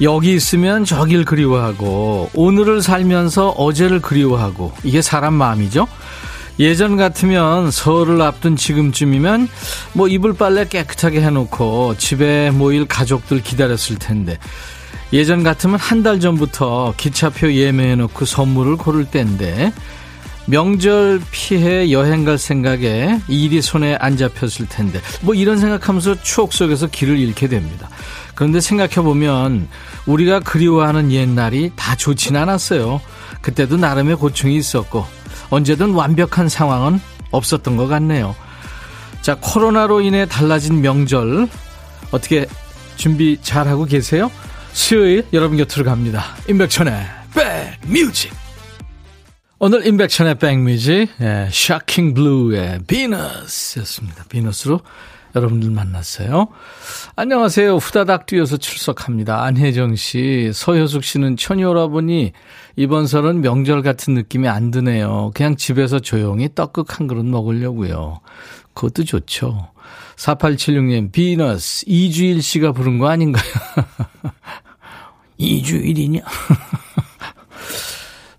여기 있으면 저길 그리워하고 오늘을 살면서 어제를 그리워하고 이게 사람 마음이죠. 예전 같으면 설을 앞둔 지금쯤이면 뭐 이불 빨래 깨끗하게 해놓고 집에 모일 가족들 기다렸을 텐데 예전 같으면 한 달 전부터 기차표 예매해놓고 선물을 고를 때인데 명절 피해 여행 갈 생각에 일이 손에 안 잡혔을 텐데 뭐 이런 생각하면서 추억 속에서 길을 잃게 됩니다. 그런데 생각해보면 우리가 그리워하는 옛날이 다 좋진 않았어요. 그때도 나름의 고충이 있었고 언제든 완벽한 상황은 없었던 것 같네요. 자, 코로나로 인해 달라진 명절 어떻게 준비 잘하고 계세요? 수요일 여러분 곁으로 갑니다. 임백천의 백뮤직 오늘 임백천의 백뮤직 예, 샤킹 블루의 비너스였습니다. 비너스로 여러분들 만났어요. 안녕하세요. 후다닥 뛰어서 출석합니다. 안혜정 씨, 서효숙 씨는 천여러분이 이번 설은 명절 같은 느낌이 안 드네요. 그냥 집에서 조용히 떡국 한 그릇 먹으려고요. 그것도 좋죠. 4876님, 비너스, 이주일 씨가 부른 거 아닌가요? 이주일이냐?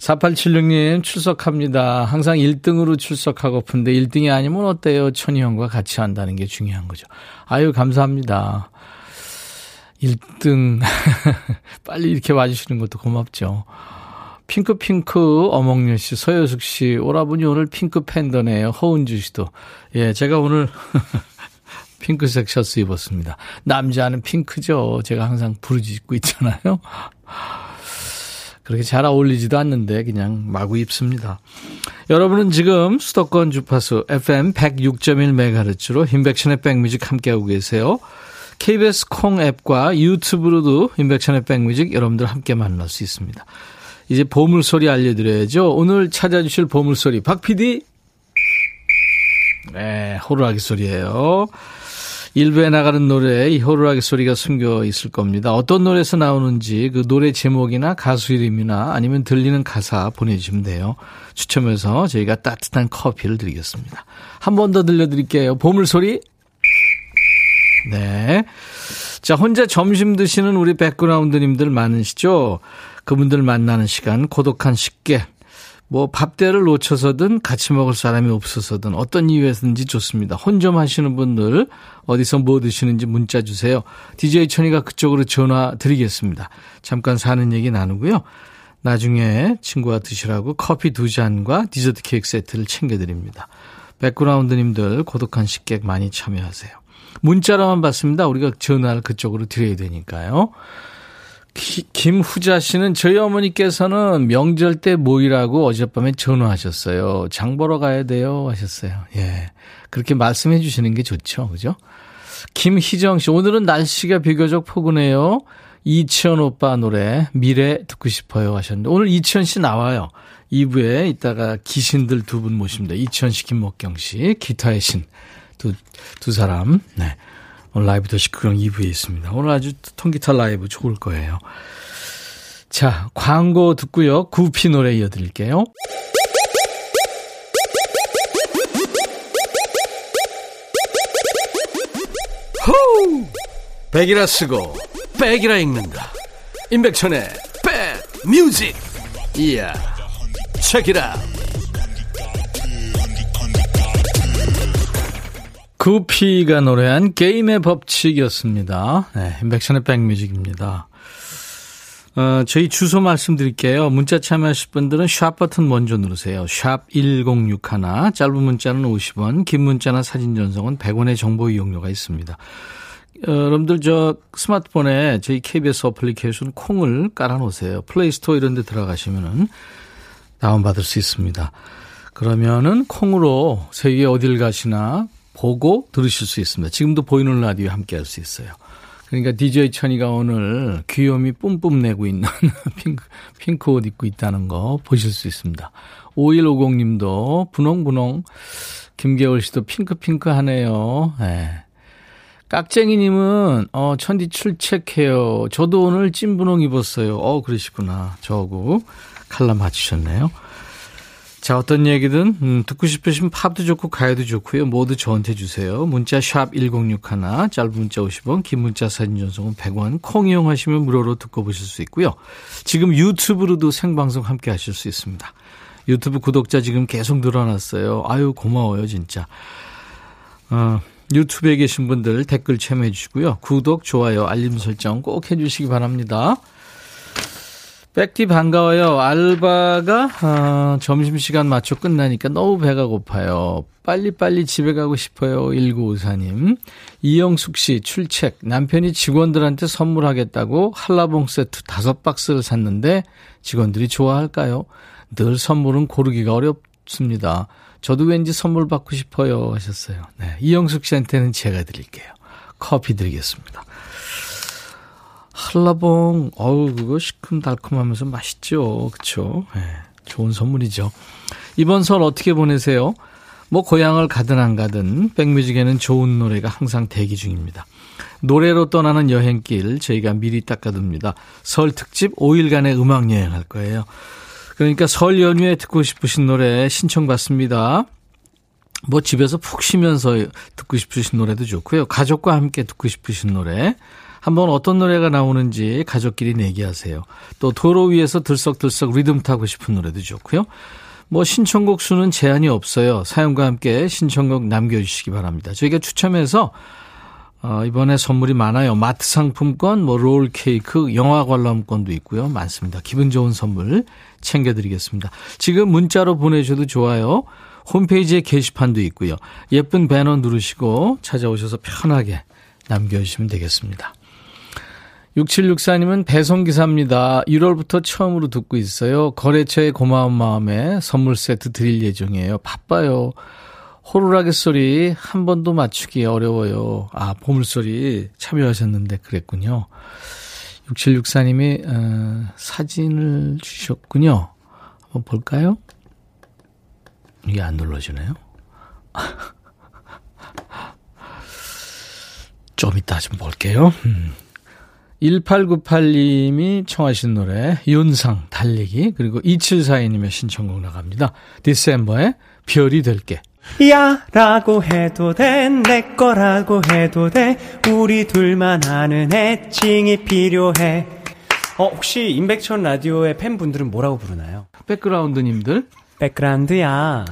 4876님 출석합니다. 항상 1등으로 출석하고픈데 1등이 아니면 어때요? 천희 형과 같이 한다는 게 중요한 거죠. 아유, 감사합니다. 1등. 빨리 이렇게 와주시는 것도 고맙죠. 핑크핑크 어몽여 씨, 서효숙 씨, 오라버니 오늘 핑크 팬더네요. 허은주 씨도. 예, 제가 오늘 핑크색 셔츠 입었습니다. 남자는 핑크죠. 제가 항상 부르짖고 있잖아요. 그렇게 잘 어울리지도 않는데 그냥 마구 입습니다. 여러분은 지금 수도권 주파수 FM 106.1MHz로 인백션의 백뮤직 함께하고 계세요. KBS 콩 앱과 유튜브로도 인백션의 백뮤직 여러분들 함께 만날 수 있습니다. 이제 보물소리 알려드려야죠. 오늘 찾아주실 보물소리 박 PD. 네, 호루라기 소리예요. 일부에 나가는 노래에 이 호루라기 소리가 숨겨 있을 겁니다. 어떤 노래에서 나오는지 그 노래 제목이나 가수 이름이나 아니면 들리는 가사 보내주시면 돼요. 추첨해서 저희가 따뜻한 커피를 드리겠습니다. 한 번 더 들려드릴게요. 보물소리. 네. 자, 혼자 점심 드시는 우리 백그라운드님들 많으시죠? 그분들 만나는 시간, 고독한 식객. 뭐 밥대를 놓쳐서든 같이 먹을 사람이 없어서든 어떤 이유에서든지 좋습니다. 혼점 하시는 분들 어디서 뭐 드시는지 문자 주세요. DJ 천이가 그쪽으로 전화 드리겠습니다. 잠깐 사는 얘기 나누고요. 나중에 친구와 드시라고 커피 두 잔과 디저트 케이크 세트를 챙겨드립니다. 백그라운드님들 고독한 식객 많이 참여하세요. 문자로만 받습니다. 우리가 전화를 그쪽으로 드려야 되니까요. 김후자 씨는 저희 어머니께서는 명절 때 모이라고 어젯밤에 전화하셨어요. 장 보러 가야 돼요 하셨어요. 예. 그렇게 말씀해 주시는 게 좋죠. 그죠? 김희정 씨, 오늘은 날씨가 비교적 포근해요. 이치현 오빠 노래, 미래 듣고 싶어요 하셨는데, 오늘 이치현 씨 나와요. 2부에 이따가 기신들 두 분 모십니다. 이치현 씨, 김목경 씨, 기타의 신. 두, 두 사람. 네. 오늘 라이브 더 시크형 2부에 있습니다. 오늘 아주 통기타 라이브 좋을 거예요. 자, 광고 듣고요. 구피 노래 이어드릴게요. 호우! 백이라 쓰고 백이라 읽는다. 임백천의 백 뮤직. 이야. 책이라. 구피가 노래한 게임의 법칙이었습니다. 네, 임백천의 백뮤직입니다. 어, 저희 주소 말씀드릴게요. 문자 참여하실 분들은 샵 버튼 먼저 누르세요. 샵 1061, 짧은 문자는 50원, 긴 문자나 사진 전송은 100원의 정보 이용료가 있습니다. 어, 여러분들 저 스마트폰에 저희 KBS 어플리케이션 콩을 깔아놓으세요. 플레이스토어 이런 데 들어가시면은 다운받을 수 있습니다. 그러면은 콩으로 세계 어딜 가시나 보고 들으실 수 있습니다. 지금도 보이는 라디오 함께 할 수 있어요. 그러니까 DJ 천이가 오늘 귀요미 뿜뿜 내고 있는 핑크, 핑크 옷 입고 있다는 거 보실 수 있습니다. 5150 님도 분홍분홍, 김계월 씨도 핑크핑크 하네요. 네. 깍쟁이 님은, 어, 천디 출첵해요. 저도 오늘 찐분홍 입었어요. 어, 그러시구나. 저하고 칼라 맞추셨네요. 자, 어떤 얘기든 음, 듣고 싶으신 팝도 좋고 가요도 좋고요. 모두 저한테 주세요. 문자 샵 1061, 짧은 문자 50원, 긴 문자 사진 전송은 100원, 콩 이용하시면 무료로 듣고 보실 수 있고요. 지금 유튜브로도 생방송 함께 하실 수 있습니다. 유튜브 구독자 지금 계속 늘어났어요. 아유, 고마워요, 진짜. 어, 유튜브에 계신 분들 댓글 참여해 주시고요. 구독, 좋아요, 알림 설정 꼭 해주시기 바랍니다. 백디 반가워요. 알바가 어, 점심시간 맞춰 끝나니까 너무 배가 고파요. 빨리빨리 집에 가고 싶어요. 1954님. 이영숙 씨 출첵. 남편이 직원들한테 선물하겠다고 한라봉 세트 다섯 박스를 샀는데 직원들이 좋아할까요? 늘 선물은 고르기가 어렵습니다. 저도 왠지 선물 받고 싶어요 하셨어요. 네. 이영숙 씨한테는 제가 드릴게요. 커피 드리겠습니다. 한라봉, 어우, 그거 시큼달콤하면서 맛있죠. 그쵸? 네, 좋은 선물이죠. 이번 설 어떻게 보내세요? 뭐, 고향을 가든 안 가든, 백뮤직에는 좋은 노래가 항상 대기 중입니다. 노래로 떠나는 여행길 저희가 미리 닦아둡니다. 설 특집 5일간의 음악 여행 할 거예요. 그러니까 설 연휴에 듣고 싶으신 노래 신청받습니다. 뭐 집에서 푹 쉬면서 듣고 싶으신 노래도 좋고요. 가족과 함께 듣고 싶으신 노래. 한번 어떤 노래가 나오는지 가족끼리 내기하세요. 또 도로 위에서 들썩들썩 리듬 타고 싶은 노래도 좋고요. 뭐 신청곡 수는 제한이 없어요. 사연과 함께 신청곡 남겨주시기 바랍니다. 저희가 추첨해서 어, 이번에 선물이 많아요. 마트 상품권, 뭐 롤 케이크, 영화 관람권도 있고요. 많습니다. 기분 좋은 선물 챙겨드리겠습니다. 지금 문자로 보내셔도 좋아요. 홈페이지에 게시판도 있고요. 예쁜 배너 누르시고 찾아오셔서 편하게 남겨주시면 되겠습니다. 6764님은 배송기사입니다. 1월부터 처음으로 듣고 있어요. 거래처의 고마운 마음에 선물 세트 드릴 예정이에요. 바빠요. 호루라기 소리 한 번도 맞추기 어려워요. 아, 보물소리 참여하셨는데 그랬군요. 6764님이, 어, 사진을 주셨군요. 한번 볼까요? 이게 안 눌러지네요. 좀 이따 좀 볼게요. 음. 1898님이 청하신 노래 윤상 달리기 그리고 2742님의 신청곡 나갑니다. 디셈버의 별이 될게. 야 라고 해도 돼 내 거라고 해도 돼 우리 둘만 아는 애칭이 필요해. 어 혹시 임백천 라디오의 팬분들은 뭐라고 부르나요? 백그라운드님들? 백그라운드야.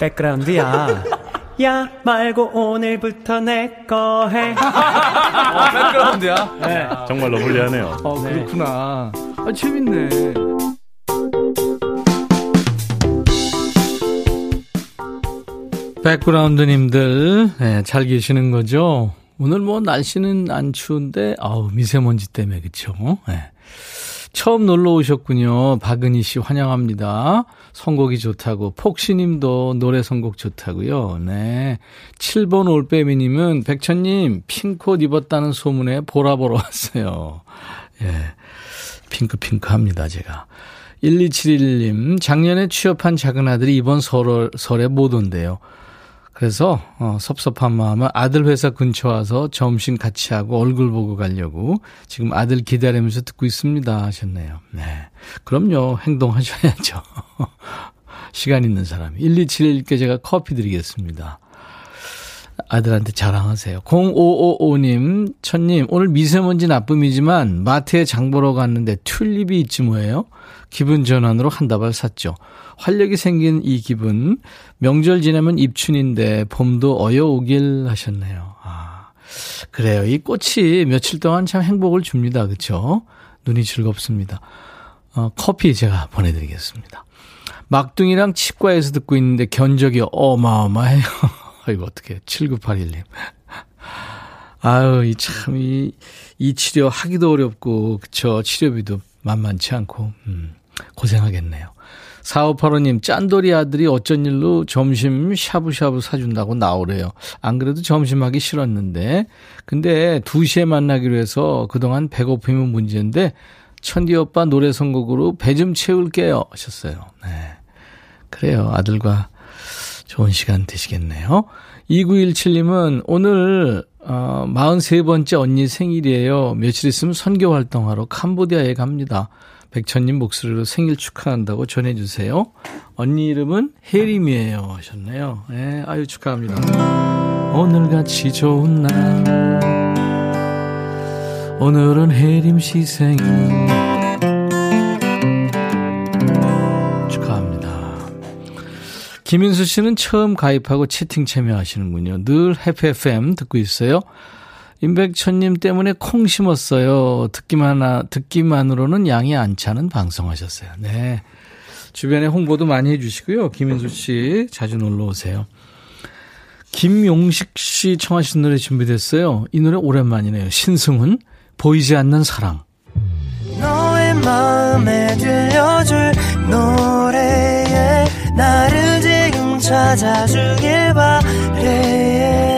백그라운드야 야 말고 오늘부터 내 거 해. 어, 백그라운드야. 네. 정말 러블리하네요. 어, 그렇구나. 아, 재밌네. 백그라운드님들, 네, 잘 계시는 거죠? 오늘 뭐 날씨는 안 추운데, 아우, 미세먼지 때문에, 그쵸? 네. 처음 놀러 오셨군요. 박은희 씨 환영합니다. 선곡이 좋다고. 폭시님도 노래 선곡 좋다고요. 네. 7번 올빼미님은 백천님 핑크옷 입었다는 소문에 보라 보러 왔어요. 예. 핑크핑크 합니다, 제가. 1271님, 작년에 취업한 작은 아들이 이번 설, 설에 못 온대요. 그래서 어, 섭섭한 마음에 아들 회사 근처 와서 점심 같이 하고 얼굴 보고 가려고 지금 아들 기다리면서 듣고 있습니다 하셨네요. 네. 그럼요. 행동하셔야죠. 시간 있는 사람. 1271께 제가 커피 드리겠습니다. 아들한테 자랑하세요. 0555님, 천님, 오늘 미세먼지 나쁨이지만 마트에 장 보러 갔는데 튤립이 있지 뭐예요? 기분 전환으로 한 다발 샀죠. 활력이 생긴 이 기분, 명절 지나면 입춘인데 봄도 어여오길 하셨네요. 아, 그래요. 이 꽃이 며칠 동안 참 행복을 줍니다. 그렇죠? 눈이 즐겁습니다. 어, 커피 제가 보내드리겠습니다. 막둥이랑 치과에서 듣고 있는데 견적이 어마어마해요. 아이고, 어떻게 7981님. 아유, 이 참, 이, 이 치료 하기도 어렵고, 그쵸. 치료비도 만만치 않고, 음. 고생하겠네요. 4585님, 짠돌이 아들이 어쩐 일로 점심 샤브샤브 사준다고 나오래요. 안 그래도 점심하기 싫었는데. 근데 2시에 만나기로 해서 그동안 배고프면 문제인데, 천디 오빠 노래 선곡으로 배 좀 채울게요. 하셨어요. 네. 그래요. 아들과 좋은 시간 되시겠네요. 2917님은 오늘 어, 43번째 언니 생일이에요. 며칠 있으면 선교 활동하러 캄보디아에 갑니다. 백천님 목소리로 생일 축하한다고 전해주세요. 언니 이름은 혜림이에요. 하셨네요. 네, 아유, 축하합니다. 오늘같이 좋은 날. 오늘은 혜림 씨 생일. 축하합니다. 김인수 씨는 처음 가입하고 채팅 참여하시는군요. 늘 해피 FM 듣고 있어요. 임백천님 때문에 콩 심었어요. 듣기만, 듣기만으로는 양이 안 차는 방송하셨어요. 네. 주변에 홍보도 많이 해주시고요. 김인수 씨 자주 놀러 오세요. 김용식 씨 청하신 노래 준비됐어요. 이 노래 오랜만이네요. 신승훈, 보이지 않는 사랑. 너의 마음에 들려줄 노래에 나를 지금 찾아주길 바래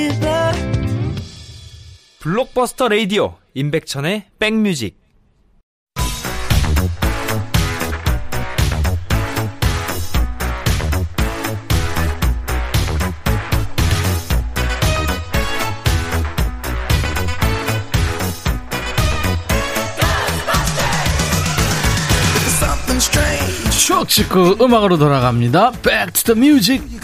블록버스터 레이디오 임백천의 백뮤직 추억 찍고 음악으로 돌아갑니다. Back to the music.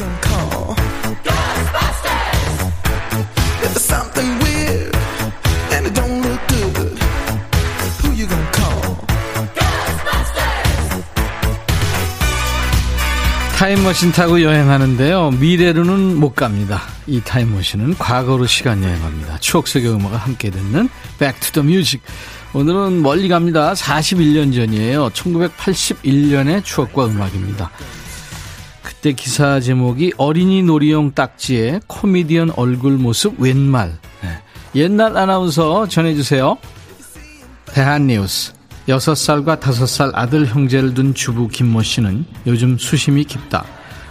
타임머신 타고 여행하는데요. 미래로는 못 갑니다. 이 타임머신은 과거로 시간 여행합니다. 추억 속의 음악을 함께 듣는 Back to the Music. 오늘은 멀리 갑니다. 41년 전이에요. 1981년의 추억과 음악입니다. 그때 기사 제목이 어린이 놀이용 딱지에 코미디언 얼굴 모습 웬말. 네. 옛날 아나운서 전해주세요. 대한뉴스. 6살과 5살 아들 형제를 둔 주부 김모 씨는 요즘 수심이 깊다.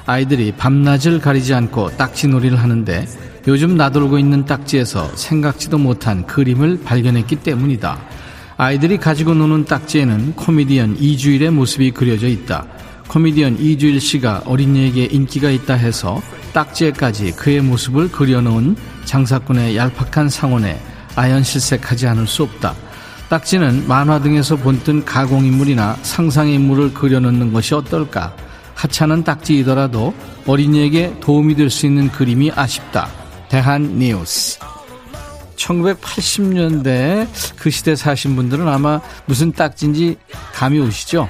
아이들이 밤낮을 가리지 않고 딱지놀이를 하는데 요즘 나돌고 있는 딱지에서 생각지도 못한 그림을 발견했기 때문이다. 아이들이 가지고 노는 딱지에는 코미디언 이주일의 모습이 그려져 있다. 코미디언 이주일 씨가 어린이에게 인기가 있다 해서 딱지에까지 그의 모습을 그려놓은 장사꾼의 얄팍한 상원에 아연실색하지 않을 수 없다. 딱지는 만화 등에서 본뜬 가공인물이나 상상의 인물을 그려놓는 것이 어떨까? 하찮은 딱지이더라도 어린이에게 도움이 될 수 있는 그림이 아쉽다. 대한 뉴스. 1980년대 그 시대 사신 분들은 아마 무슨 딱지인지 감이 오시죠?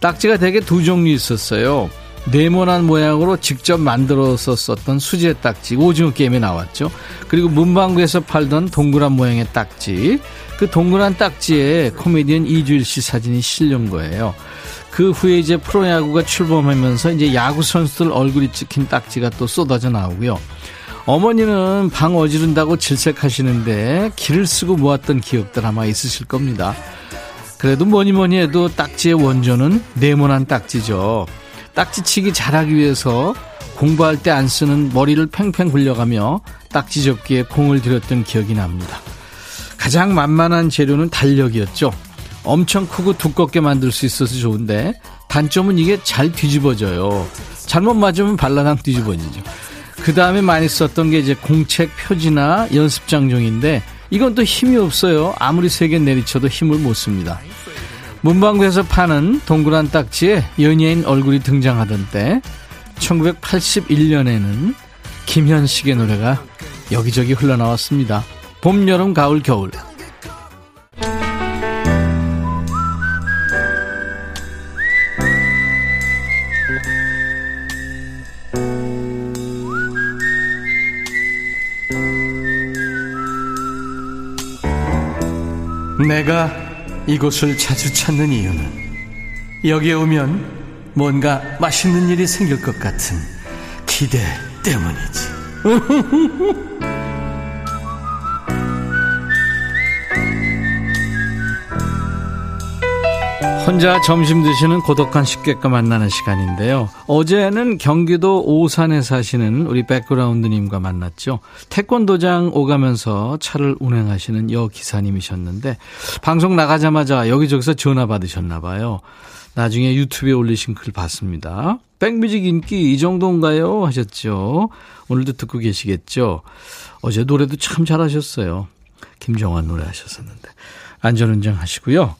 딱지가 대개 두 종류 있었어요. 네모난 모양으로 직접 만들어서 썼던 수제 딱지, 오징어 게임에 나왔죠. 그리고 문방구에서 팔던 동그란 모양의 딱지, 그 동그란 딱지에 코미디언 이주일 씨 사진이 실린 거예요. 그 후에 이제 프로야구가 출범하면서 이제 야구 선수들 얼굴이 찍힌 딱지가 또 쏟아져 나오고요. 어머니는 방 어지른다고 질색하시는데 길을 쓰고 모았던 기억들 아마 있으실 겁니다. 그래도 뭐니 뭐니 해도 딱지의 원조는 네모난 딱지죠. 딱지치기 잘하기 위해서 공부할 때 안 쓰는 머리를 팽팽 굴려가며 딱지 접기에 공을 들였던 기억이 납니다. 가장 만만한 재료는 달력이었죠. 엄청 크고 두껍게 만들 수 있어서 좋은데 단점은 이게 잘 뒤집어져요. 잘못 맞으면 발라당 뒤집어지죠. 그 다음에 많이 썼던 게 이제 공책 표지나 연습장 종인데 이건 또 힘이 없어요. 아무리 세게 내리쳐도 힘을 못 씁니다. 문방구에서 파는 동그란 딱지에 연예인 얼굴이 등장하던 때 1981년에는 김현식의 노래가 여기저기 흘러나왔습니다. 봄, 여름, 가을, 겨울. 내가 이곳을 자주 찾는 이유는 여기에 오면 뭔가 맛있는 일이 생길 것 같은 기대 때문이지. 혼자 점심 드시는 고독한 식객과 만나는 시간인데요. 어제는 경기도 오산에 사시는 우리 백그라운드님과 만났죠. 태권도장 오가면서 차를 운행하시는 여 기사님이셨는데 방송 나가자마자 여기저기서 전화 받으셨나 봐요. 나중에 유튜브에 올리신 글 봤습니다. 백뮤직 인기 이 정도인가요? 하셨죠. 오늘도 듣고 계시겠죠. 어제 노래도 참 잘하셨어요. 김정환 노래 하셨었는데. 안전운전 하시고요.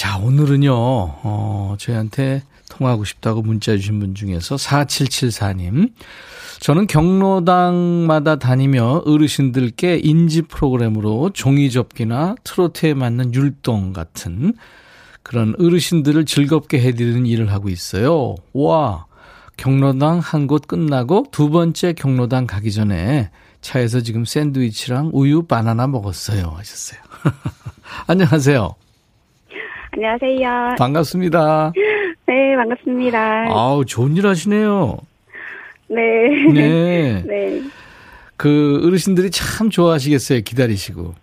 자, 오늘은요, 어, 저희한테 통화하고 싶다고 문자 주신 분 중에서 4774님. 저는 경로당마다 다니며 어르신들께 인지 프로그램으로 종이 접기나 트로트에 맞는 율동 같은 그런 어르신들을 즐겁게 해드리는 일을 하고 있어요. 와, 경로당 한 곳 끝나고 두 번째 경로당 가기 전에 차에서 지금 샌드위치랑 우유 바나나 먹었어요. 하셨어요. 안녕하세요. 안녕하세요. 반갑습니다. 네, 반갑습니다. 아우, 좋은 일 하시네요. 네. 네. 네. 그 어르신들이 참 좋아하시겠어요. 기다리시고.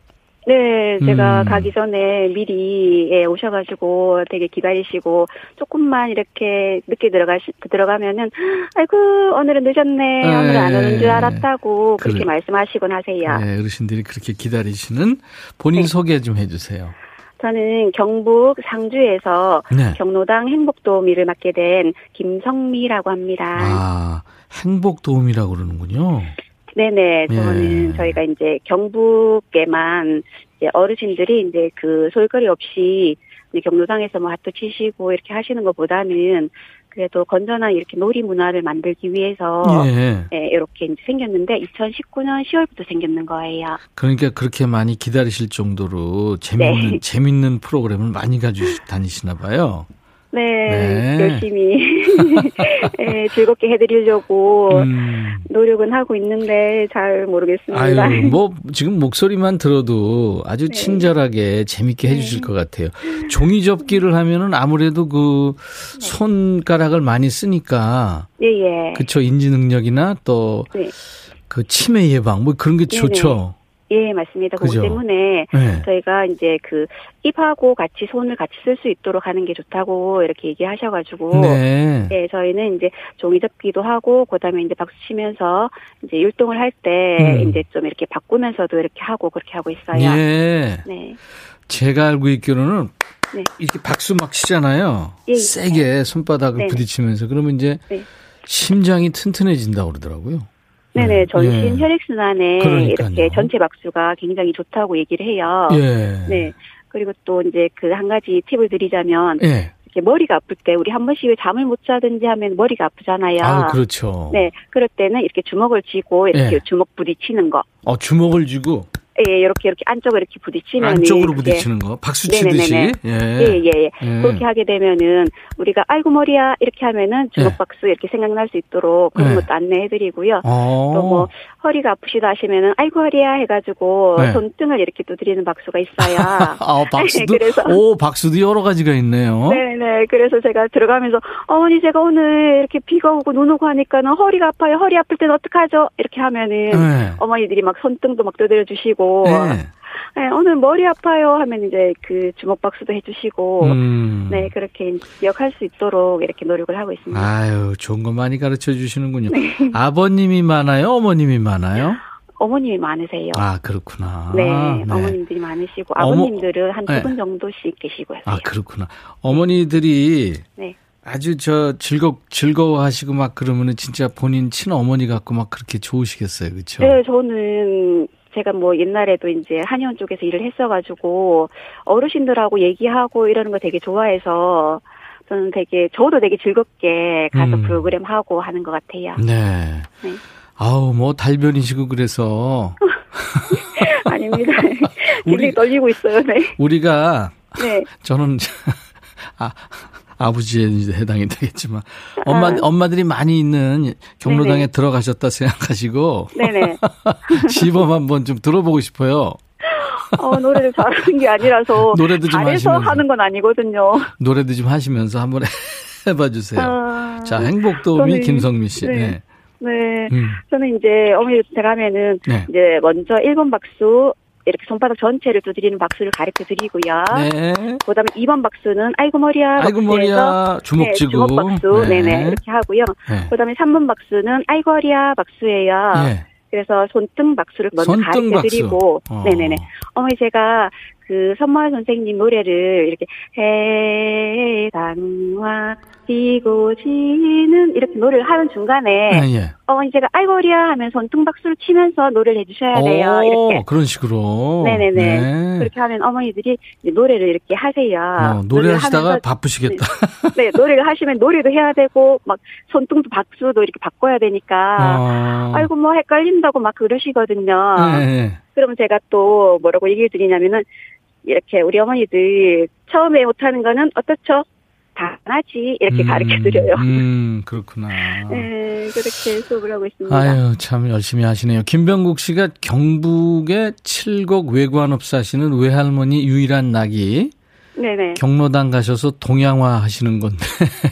네, 제가 음. 가기 전에 미리 예, 오셔가지고 되게 기다리시고 조금만 이렇게 늦게 들어가시 들어가면은 아이고 오늘은 늦었네 오늘 안 오는 줄 알았다고 그렇게 그래. 말씀하시곤 하세요. 네, 어르신들이 그렇게 기다리시는 본인 네. 소개 좀 해주세요. 저는 경북 상주에서 네. 경로당 행복도우미를 맡게 된 김성미라고 합니다. 아, 행복 도움이라고 그러는군요. 네네, 예. 저는 저희가 이제 경북에만 이제 어르신들이 이제 그 소일거리 없이 경로당에서 뭐 핫도 치시고 이렇게 하시는 것보다는 그래도 건전한 이렇게 놀이 문화를 만들기 위해서 예. 예, 이렇게 이제 생겼는데 2019년 10월부터 생겼는 거예요. 그러니까 그렇게 많이 기다리실 정도로 재밌는 네. 재밌는 프로그램을 많이 가지고 다니시나 봐요. 네, 네. 열심히 예, 즐겁게 해드리려고 음. 노력은 하고 있는데 잘 모르겠습니다. 아유, 뭐 지금 목소리만 들어도 아주 네. 친절하게 재밌게 해주실 것 같아요. 종이 접기를 하면은 아무래도 그 손가락을 많이 쓰니까 예, 예. 그쵸 인지 능력이나 또 네. 그 치매 예방 뭐 그런 게. 좋죠. 예, 맞습니다. 그것 때문에 네. 저희가 이제 그 입하고 같이 손을 같이 쓸 수 있도록 하는 게 좋다고 이렇게 얘기하셔가지고 네. 예, 저희는 이제 종이 접기도 하고 그다음에 이제 박수 치면서 이제 율동을 할때 음. 이제 좀 이렇게 바꾸면서도 이렇게 하고 그렇게 하고 있어요. 예. 네, 제가 알고 있기로는 네. 이렇게 박수 막 치잖아요. 예, 예. 세게 손바닥을 네. 부딪히면서 그러면 이제 네. 심장이 튼튼해진다고 그러더라고요. 네네 예. 전신 예. 혈액 순환에 그러니까요. 이렇게 전체 박수가 굉장히 좋다고 얘기를 해요. 예. 네. 그리고 또 이제 그 한 가지 팁을 드리자면 예. 이렇게 머리가 아플 때 우리 한 번씩 잠을 못 자든지 하면 머리가 아프잖아요. 아, 그렇죠. 네, 그럴 때는 이렇게 주먹을 쥐고 이렇게 예. 주먹 부딪히는 거. 어, 주먹을 쥐고 예, 이렇게 이렇게 안쪽으로 이렇게 부딪히면 안쪽으로 부딪히는 거. 박수 치듯이. 예. 예, 예, 예. 예. 그렇게 하게 되면은 우리가 아이고 머리야 이렇게 하면은 주먹 예. 박수 이렇게 생각날 수 있도록 그런 예. 것도 안내해드리고요. 어. 또뭐 허리가 아프시다 하시면은 아이고 허리야 해가지고 네. 손등을 이렇게 두드리는 박수가 있어요. 아, 박수도. 그래서 오, 박수도 여러 가지가 있네요. 네네. 그래서 제가 들어가면서 어머니 제가 오늘 이렇게 비가 오고 눈 오고 하니까는 허리가 아파요. 허리 아플 때는 어떡하죠? 이렇게 하면은 네. 어머니들이 막 손등도 막 두드려 주시고 네. 네, 오늘 머리 아파요 하면 이제 그 주먹 박수도 해주시고 음. 네 그렇게 기억할 수 있도록 이렇게 노력을 하고 있습니다. 아유, 좋은 거 많이 가르쳐 주시는군요. 네. 아버님이 많아요? 어머님이 많아요? 어머님이 많으세요. 아, 그렇구나. 네, 네. 어머님들이 많으시고 아버님들은 한두 네. 분 정도씩 계시고요. 아, 그렇구나. 어머니들이 네. 아주 저 즐거 즐거워하시고 막 그러면은 진짜 본인 친어머니 같고 막 그렇게 좋으시겠어요, 그렇죠? 네, 저는 제가 뭐 옛날에도 이제 한의원 쪽에서 일을 했어가지고 어르신들하고 얘기하고 이러는 거 되게 좋아해서 저는 되게 저도 되게 즐겁게 가서 음. 프로그램 하고 하는 것 같아요. 네. 네. 아우 뭐 달변이시고 그래서 아닙니다. 우리- 굉장히 떨리고 있어요. 네. 우리가 네. 저는 아 아버지에 해당이 되겠지만 엄마 엄마들이 많이 있는 경로당에 아. 네네. 들어가셨다 생각하시고 네네. 시범 한번 좀 들어보고 싶어요. 어, 노래를 잘하는 게 아니라서. 노래도 좀 잘해서 하시면서. 하는 건 아니거든요. 노래도 좀 하시면서 한번 해봐 주세요. 아, 자, 행복도우미 저는- 김성미 씨. 네. 네. 네. 음. 저는 이제 어머니 들어가면은 네. 이제 먼저 1번 박수 이렇게 손바닥 전체를 두드리는 박수를 가르쳐 드리고요. 네. 그다음에 2번 박수는 아이고 머리야 아이고 머리야 주먹 네, 쥐고. 주먹 박수 네. 네. 네 이렇게 하고요. 네. 그다음에 3번 박수는 아이고 허리야 박수예요. 예. 그래서 손등 박수를 먼저 손등 가르쳐. 드리고 어. 네네네. 어머니 제가 그 선마을 선생님 노래를 이렇게 해당화 뛰고 지는 이렇게 노래를 하는 중간에 예, 예. 어머니 제가 아이고 허리야 하면 손등 박수를 치면서 노래를 해주셔야 돼요. 오, 이렇게 그런 식으로. 네네네. 네. 그렇게 하면 어머니들이 노래를 이렇게 하세요. 어, 노래를 노래하시다가 하면서 바쁘시겠다. 네, 노래를 하시면 노래도 해야 되고, 막, 손등도 박수도 이렇게 바꿔야 되니까, 어. 아이고, 뭐, 헷갈린다고 막 그러시거든요. 예, 예. 그러면 제가 또 뭐라고 얘기를 드리냐면은, 이렇게 우리 어머니들 처음에 못하는 거는 어떻죠? 다 하지. 이렇게 음, 가르쳐 드려요. 음, 그렇구나. 네, 그렇게 수업을 하고 있습니다. 아유, 참 열심히 하시네요. 김병국 씨가 경북의 칠곡 외관업 사시는 외할머니 유일한 낙이 네네. 경로당 가셔서 동양화 하시는 건데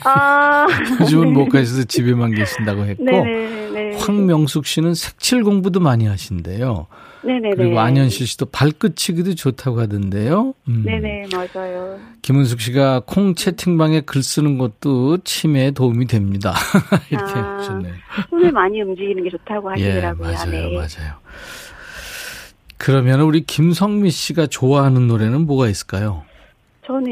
아. 요즘은 못 가셔서 집에만 계신다고 했고 네네네. 황명숙 씨는 색칠 공부도 많이 하신대요. 네네네. 그리고 안현실 씨도 발끝치기도 좋다고 하던데요. 음. 네네, 맞아요. 김은숙 씨가 콩 채팅방에 글 쓰는 것도 치매에 도움이 됩니다. 이렇게 아, 하셨네요. 손을 많이 움직이는 게 좋다고 예, 하시더라고요. 맞아요, 네. 맞아요. 그러면 우리 김성미 씨가 좋아하는 노래는 뭐가 있을까요? 저는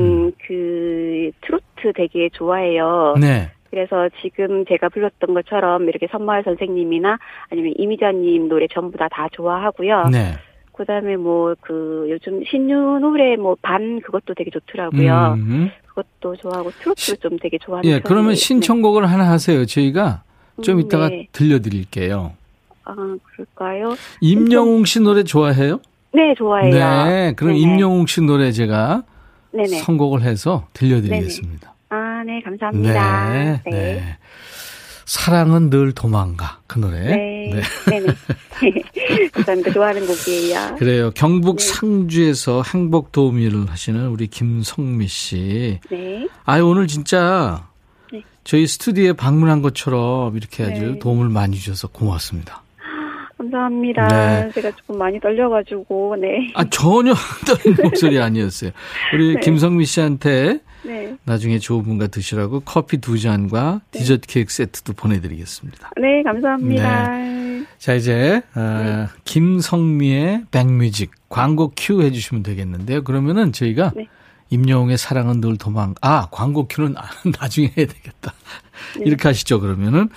음. 그 트로트 되게 좋아해요. 네. 그래서 지금 제가 불렀던 것처럼 이렇게 선마을 선생님이나 아니면 이미자님 노래 전부 다 다 좋아하고요. 네. 그다음에 뭐 그 요즘 신유 노래 뭐 반 그것도 되게 좋더라고요. 음. 그것도 좋아하고 트로트 시- 좀 되게 좋아하는 예, 그러면. 신청곡을 하나 하세요. 저희가 좀 음, 이따가 네. 들려드릴게요. 아 그럴까요? 임영웅 씨 노래 좋아해요? 네 좋아해요. 네. 그럼 네네. 임영웅 씨 노래 제가 네네. 선곡을 해서 들려드리겠습니다. 아, 네, 감사합니다. 네, 네. 사랑은 늘 도망가 그 노래. 네. 네. 네. 감사합니다. 좋아하는 곡이에요. 그래요. 경북 네. 상주에서 행복 도우미를 하시는 우리 김성미 씨. 네. 아유 오늘 진짜 네. 저희 스튜디오에 방문한 것처럼 이렇게 아주 네. 도움을 많이 주셔서 고맙습니다. 감사합니다. 네. 제가 조금 많이 떨려가지고, 네. 아 전혀 떨린 목소리 아니었어요. 우리 네. 김성미 씨한테 네. 나중에 좋은 분과 드시라고 커피 두 잔과 디저트 케이크 세트도 보내드리겠습니다. 네, 감사합니다. 자 이제 어, 김성미의 백뮤직 광고 큐 해주시면 되겠는데요. 그러면은 저희가 네. 임영웅의 사랑은 늘 도망 아 광고 큐는 나중에 해야 되겠다. 이렇게 하시죠 그러면은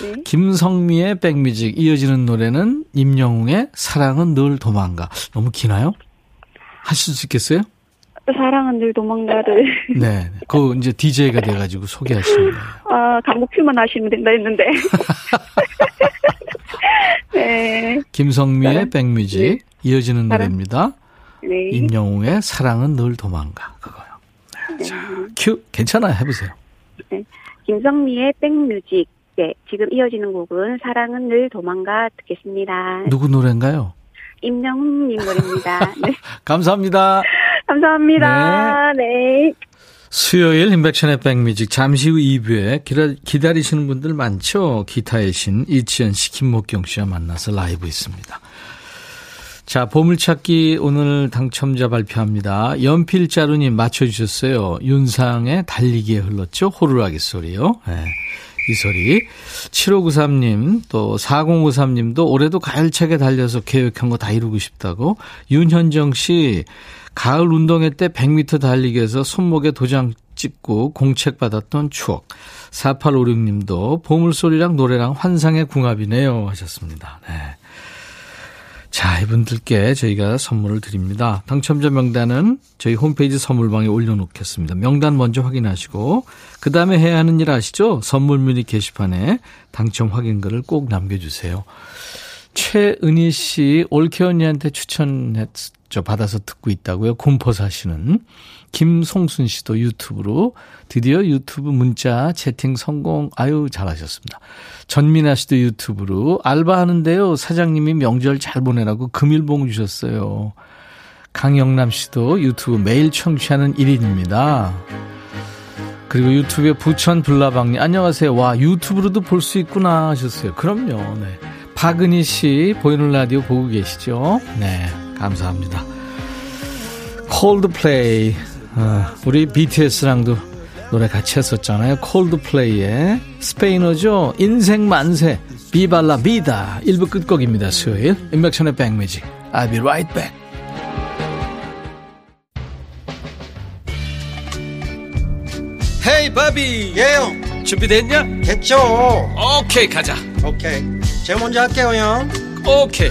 네. 김성미의 백뮤직 이어지는 노래는 임영웅의 사랑은 늘 도망가 너무 기나요? 하실 수 있겠어요? 사랑은 늘 도망가를. 네, 그 이제 DJ가 돼가지고 소개하시는 거예요. 아, 강목표만 하시면 된다 했는데. 네. 김성미의 사랑- 백뮤직 이어지는 사랑- 노래입니다. 네. 임영웅의 사랑은 늘 도망가. 네. 큐 괜찮아요 해보세요. 김성미의 백뮤직. 네. 지금 이어지는 곡은 사랑은 늘 도망가 듣겠습니다. 누구 노래인가요? 임영웅님 노래입니다. 네. 감사합니다. 감사합니다. 네. 수요일 인백션의 백뮤직 잠시 후 2부에 기다, 기다리시는 분들 많죠. 기타의 신 이치현 씨, 김목경 씨와 만나서 라이브 있습니다. 자, 보물찾기 오늘 당첨자 발표합니다. 연필자루님 맞춰주셨어요. 윤상의 달리기에 흘렀죠. 호루라기 소리요. 네, 이 소리. 7593님, 또 4053님도 올해도 가열차게 달려서 계획한 거 다 이루고 싶다고. 윤현정 씨, 가을 운동회 때 100m 달리기에서 손목에 도장 찍고 공책 받았던 추억. 4856님도 보물소리랑 노래랑 환상의 궁합이네요. 하셨습니다. 네. 자, 이분들께 저희가 선물을 드립니다. 당첨자 명단은 저희 홈페이지 선물방에 올려놓겠습니다. 명단 먼저 확인하시고, 그 다음에 해야 하는 일 아시죠? 선물 미니 게시판에 당첨 확인글을 꼭 남겨주세요. 최은희 씨, 올케 언니한테 추천했 죠. 받아서 듣고 있다고요. 군포 사시는. 김송순 씨도 유튜브로 드디어 유튜브 문자 채팅 성공. 아유, 잘하셨습니다. 전민아 씨도 유튜브로 알바하는데요. 사장님이 명절 잘 보내라고 금일봉 주셨어요. 강영남 씨도 유튜브 매일 청취하는 1인입니다. 그리고 유튜브에 부천 불나방님 안녕하세요. 와 유튜브로도 볼 수 있구나 하셨어요. 그럼요. 네. 박은희 씨 보이는 라디오 보고 계시죠? 네, 감사합니다. 콜드플레이 어, 우리 BTS랑도 노래 같이 했었잖아요. 콜드플레이의 스페인어죠. 인생 만세 비발라 비다 1부 끝곡입니다. 수요일 인백션의 백뮤직 I'll be right back. 헤이 바비 예영 준비됐냐? 됐죠 오케이 가자 오케이 제가 먼저 할게요 형 오케이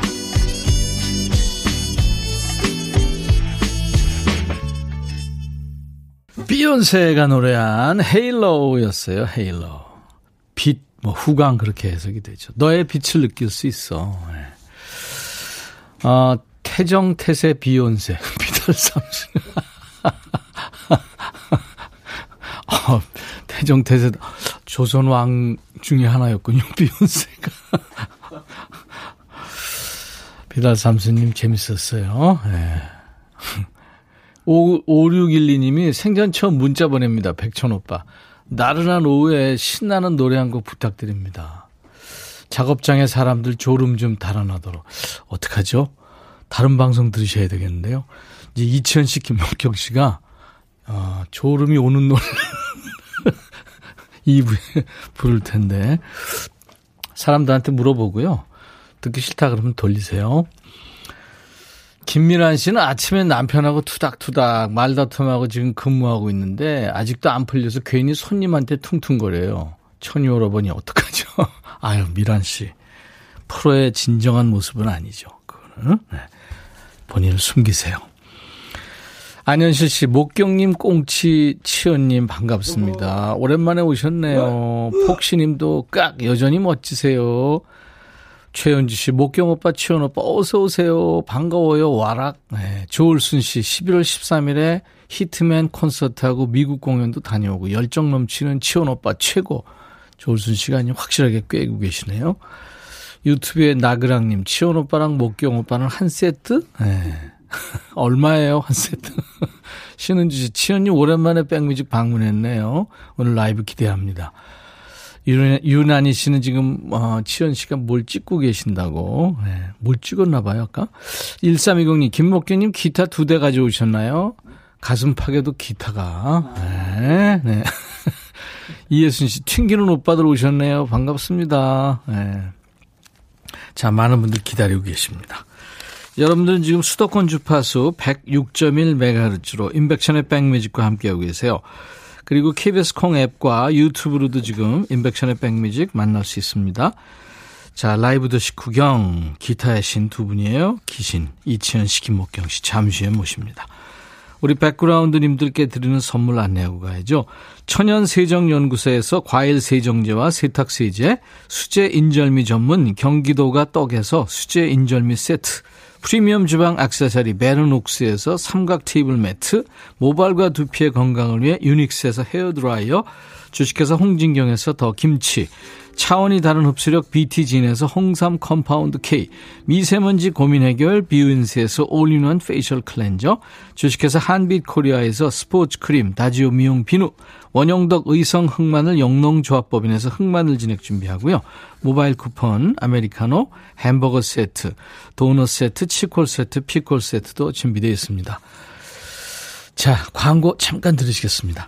비욘세가 노래한 Halo였어요 Halo. 빛, 뭐 후광 그렇게 해석이 되죠. 너의 빛을 느낄 수 있어. 네. 어, 태정 태세 비욘세. 비달 삼순. 어, 태정 태세. 조선 왕 중에 하나였군요 비욘세가. 비달 삼순님 재밌었어요. 네. 5612님이 생전 처음 문자 보냅니다. 백천 오빠. 나른한 오후에 신나는 노래 한 곡 부탁드립니다. 작업장에 사람들 졸음 좀 달아나도록. 어떡하죠? 다른 방송 들으셔야 되겠는데요. 이제 이치현 씨, 김목경 씨가, 어, 졸음이 오는 노래 2부에 부를 텐데. 사람들한테 물어보고요. 듣기 싫다 그러면 돌리세요. 김미란 씨는 아침에 남편하고 투닥투닥 말다툼하고 지금 근무하고 있는데 아직도 안 풀려서 괜히 손님한테 퉁퉁거려요. 천이 오라버니 어떡하죠? 아유 미란 씨 프로의 진정한 모습은 아니죠. 그거는 네. 본인을 숨기세요. 안현실 씨, 목경님, 꽁치, 치현님 반갑습니다. 오랜만에 오셨네요. 폭시님도 깍 여전히 멋지세요. 최현주 씨, 목경 오빠, 치원 오빠, 어서오세요. 반가워요. 와락. 네. 조울순 씨, 11월 13일에 히트맨 콘서트하고 미국 공연도 다녀오고 열정 넘치는 치원 오빠 최고. 조울순 씨가 확실하게 꿰고 계시네요. 유튜브에 나그랑님, 치원 오빠랑 목경 오빠는 한 세트? 네. 얼마예요, 한 세트? 신은주 씨, 치현님 오랜만에 백뮤직 방문했네요. 오늘 라이브 기대합니다. 유난히 씨는 지금 어, 치현 씨가 뭘 찍고 계신다고. 네, 뭘 찍었나 봐요, 아까. 1320님, 김목규님 기타 두 대 가져오셨나요? 가슴팍에도 기타가. 네, 네. 이예순 씨, 튕기는 오빠들 오셨네요. 반갑습니다. 네. 자, 많은 분들 기다리고 계십니다. 여러분들은 지금 수도권 주파수 106.1MHz로 인백션의 백뮤직과 함께하고 계세요. 그리고 KBS 콩 앱과 유튜브로도 지금 인백션의 백뮤직 만날 수 있습니다. 자, 라이브 더시 구경 기타의 신 두 분이에요. 기신 이치현 씨, 김목경 씨 잠시 후에 모십니다. 우리 백그라운드님들께 드리는 선물 안내하고 가야죠. 천연세정연구소에서 과일 세정제와 세탁세제, 수제 인절미 전문 경기도가 떡에서 수제 인절미 세트, 프리미엄 주방 악세사리 베르녹스에서 삼각 테이블 매트, 모발과 두피의 건강을 위해 유닉스에서 헤어드라이어, 주식회사 홍진경에서 더 김치, 차원이 다른 흡수력 BT진에서 홍삼 compound K, 미세먼지 고민 해결 비윈스에서 all-in-one facial cleanser, 주식회사 한빛 코리아에서 스포츠 크림 다지오 미용 비누, 원형덕 의성 흑마늘 영농조합법인에서 흑마늘 진액 준비하고요. 모바일 쿠폰, 아메리카노, 햄버거 세트, 도넛 세트, 치콜 세트, 피콜 세트도 준비되어 있습니다. 자, 광고 잠깐 들으시겠습니다.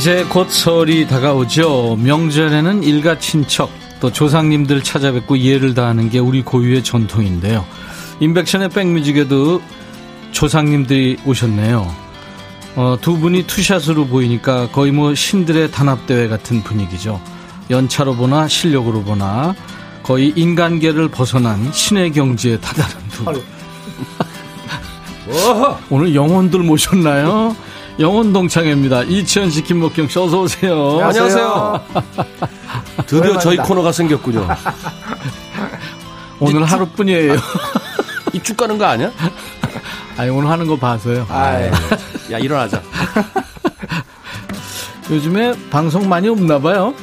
이제 곧 설이 다가오죠. 명절에는 일가 친척 또 조상님들 찾아뵙고 예를 다하는 게 우리 고유의 전통인데요. 인백션의 백뮤직에도 조상님들이 오셨네요. 어, 두 분이 투샷으로 보이니까 거의 뭐 신들의 단합대회 같은 분위기죠. 연차로 보나 실력으로 보나 거의 인간계를 벗어난 신의 경지에 다다른 두 분. 오늘 영혼들 모셨나요? 영혼 동창회입니다. 이치현씨, 김목경 씨, 어서 오세요. 안녕하세요. 드디어 저희 코너가 생겼군요. 오늘 하루뿐이에요. 이쭉 가는 거 아니야? 아니, 오늘 하는 거 봐서요. 아이, 야, 일어나자. 요즘에 방송 많이 없나 봐요.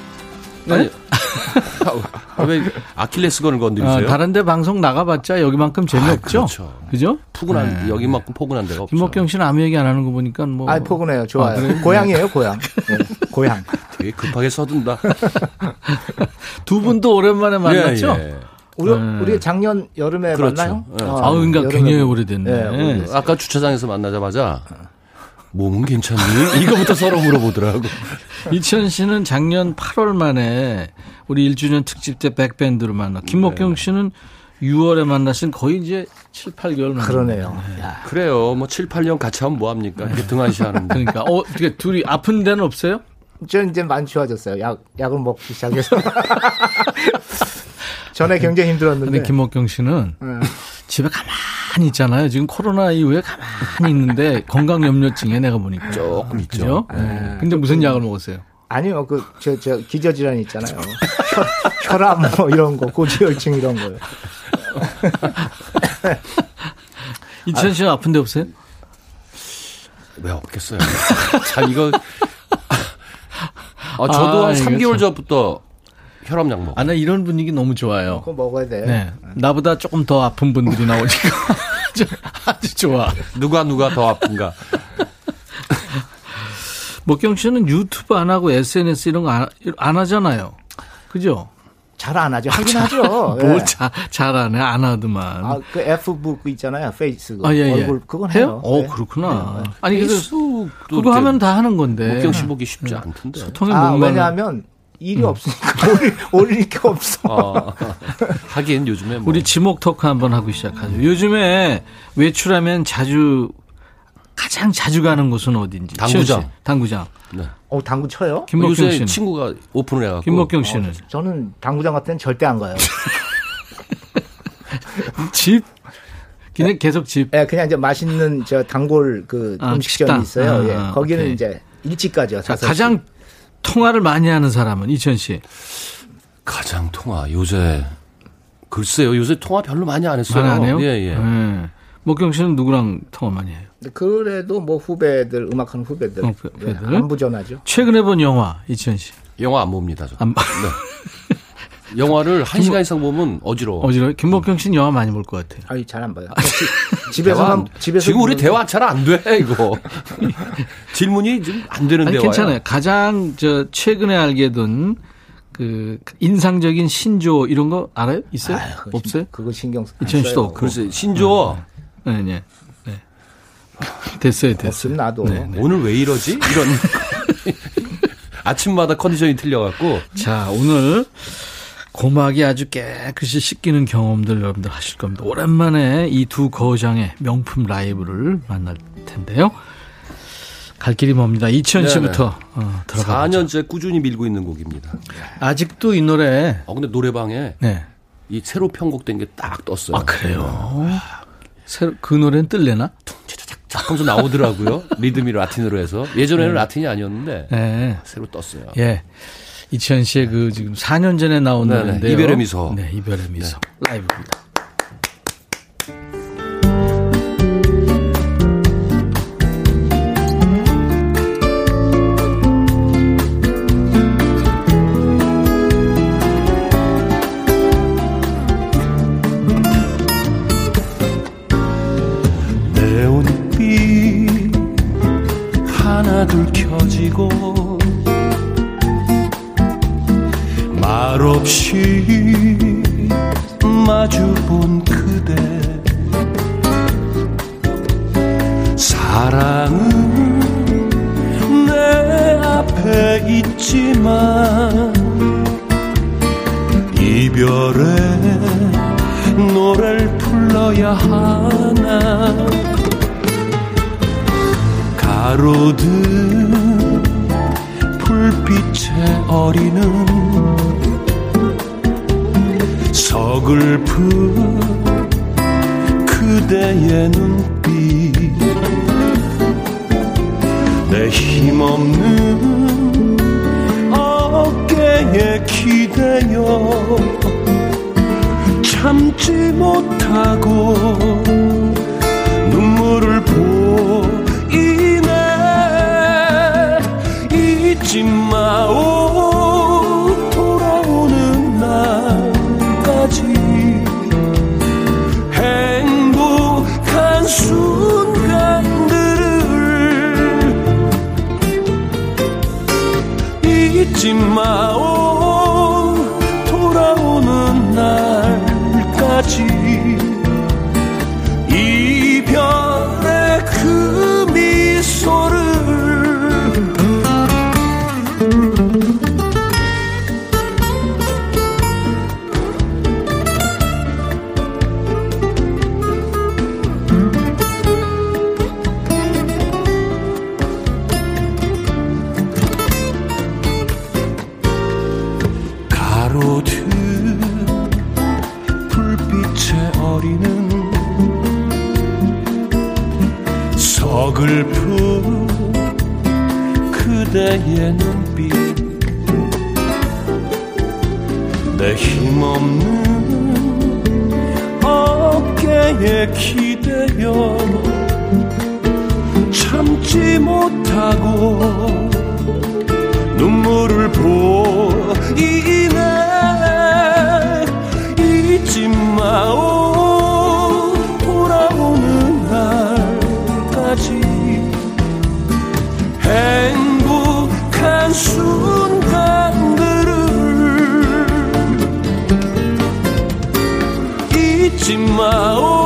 아, 왜 아킬레스건을 아, 건드리세요? 다른 데 방송 나가봤자 여기만큼 재미없죠? 아, 그렇죠. 그죠? 푸근한 네. 여기만큼 포근한 데가 없죠. 김목경 씨는 아무 얘기 안 하는 거 보니까 뭐. 아, 포근해요. 좋아요. 아? 고향이에요, 고향. 네, 고향. 되게 급하게 서둔다. 두 분도 오랜만에 만났죠? 예, 예. 우리, 네. 우리 작년 여름에 그렇죠. 만나요? 네. 어, 아, 그러니까 여름에 굉장히 만- 오래됐네. 네, 아까 주차장에서 만나자마자 몸은 괜찮니? 이거부터 서로 물어보더라고. 이치현 씨는 작년 8월 만에 우리 1주년 특집 때 백밴드로 만나. 김목경 씨는 6월에 만나신 거의 이제 7, 8개월 만에. 그러네요. 야, 그래요. 뭐 7, 8년 같이 하면 뭐 합니까? 이렇게 등한시 하는데. 그러니까 어, 어떻게 둘이 아픈 데는 없어요? 저 이제 많이 좋아졌어요. 약, 약을 먹기 시작해서. 전에 굉장히 힘들었는데. 근데 김목경 씨는 네. 집에 가만히 있잖아요. 지금 코로나 이후에 가만히 있는데 건강 염려증에 내가 보니까 조금 있죠. 그죠? 네. 근데 무슨 약을 먹었어요? 아니요, 그, 저, 저, 기저질환 있잖아요. 혈, 혈압 뭐 이런 거, 고지혈증 이런 거요. 이치현 씨는 아픈 데 없어요? 왜 없겠어요? 참 이거 아, 저도 아, 한 이거 3개월 참. 전부터 혈압약 먹어. 아, 나 이런 분위기 너무 좋아요. 그거 먹어야 돼. 네. 나보다 조금 더 아픈 분들이 나오니까 아주, 아주 좋아. 누가 누가 더 아픈가? 목경 씨는 유튜브 안 하고 SNS 이런 거안 하잖아요. 그죠? 잘 안 하죠. 하긴 하죠. 예. 뭘 자, 잘하네. 안 하더만. 아, 그 F book 있잖아요. face. 아, 예, 예. 얼굴, 그건 해요? 해요. 어, 네. 그렇구나. 아니, 그래서 페이스북도 그거 하면 다 하는 건데. 목경 씨 보기 쉽지 않던데. 소통의 아. 왜냐하면 일이 없으니까 올릴, 올릴 게 없어. 아, 하긴 요즘에 뭐 우리 지목 토크 한번 하고 시작하죠. 요즘에 외출하면 자주 가장 자주 가는 곳은 어딘지. 당구장. 씨, 당구장. 네. 어, 당구 쳐요? 김목경 요새 씨는. 친구가 오픈을 해갖고 김목경 씨는 저는 당구장 같은 데는 절대 안 가요. 집 그냥 계속 집. 예, 그냥 이제 맛있는 저 단골 그 아, 음식점이 식당. 있어요. 아, 예. 아, 거기는 오케이. 이제 일찍 가죠. 자, 5시. 가장 통화를 많이 하는 사람은 이천 씨. 가장 통화 요새 글쎄요 요새 통화 별로 많이 안 했어요. 많이 안 해요? 예 예. 예. 목경 씨는 누구랑 통화 많이 해요? 그래도 뭐 후배들 음악하는 후배들, 어, 후- 예, 후배들. 안부 전하죠. 최근에 본 영화 이천 씨. 영화 안 봅니다. 저. 안 봐. 네. 영화를 한 시간 이상 보면 어지러워. 어지러워. 김목경 씨는 영화 많이 볼 것 같아요. 아니 잘 안 봐요. 집에서만 안- 집에서 지금 우리 대화 잘 안 돼 이거 질문이 좀안 되는 대화야. 괜찮아요. 가장 저 최근에 알게 된 그 인상적인 신조 이런 거 알아요? 있어요? 아유, 그거 없어요? 신- 그거 신경 쓰. 이천 씨도 없고. 글쎄 신조어 네, 네. 네. 됐어요, 됐어요. 없으면 나도. 네, 네. 오늘 왜 이러지? 이런 아침마다 컨디션이 틀려갖고 자, 오늘 고막이 아주 깨끗이 씻기는 경험들 여러분들 하실 겁니다. 오랜만에 이 두 거장의 명품 라이브를 만날 텐데요. 갈 길이 멉니다. 이천 씨부터 어, 들어가. 4년째 꾸준히 밀고 있는 곡입니다. 아직도 이 노래. 어 근데 노래방에 네. 이 새로 편곡된 게 딱 떴어요. 아 그래요. 새로 그 노래는 뜰래나? 쫙 하면서 나오더라고요. 리듬이 라틴으로 해서 예전에는 라틴이 아니었는데 네. 새로 떴어요. 예. 이천 씨의 그 지금 4년 전에 나온 네네. 노래인데요. 이별의 미소. 네, 이별의 미소. 라이브입니다. 마오 돌아오는 날까지 행복한 순간들을 잊지 마오 기대어 참지 못하고 눈물을 보이네 잊지 마오. 돌아오는 날까지 행복한 순간들을 잊지 마오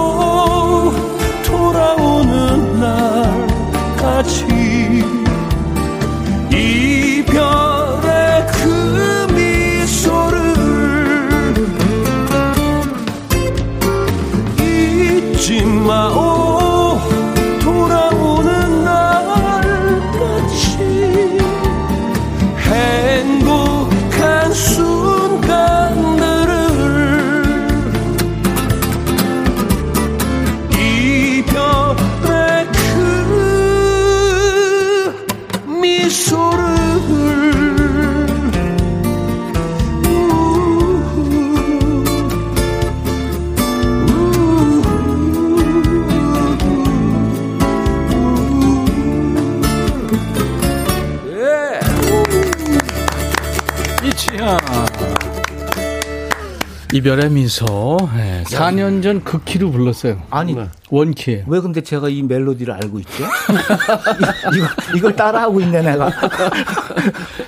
이별의 미소. 네, 4년 전 극키로 불렀어요. 아니 원키에. 왜 근데 제가 이 멜로디를 알고 있죠? 이- 이거 이걸 따라하고 있네 내가.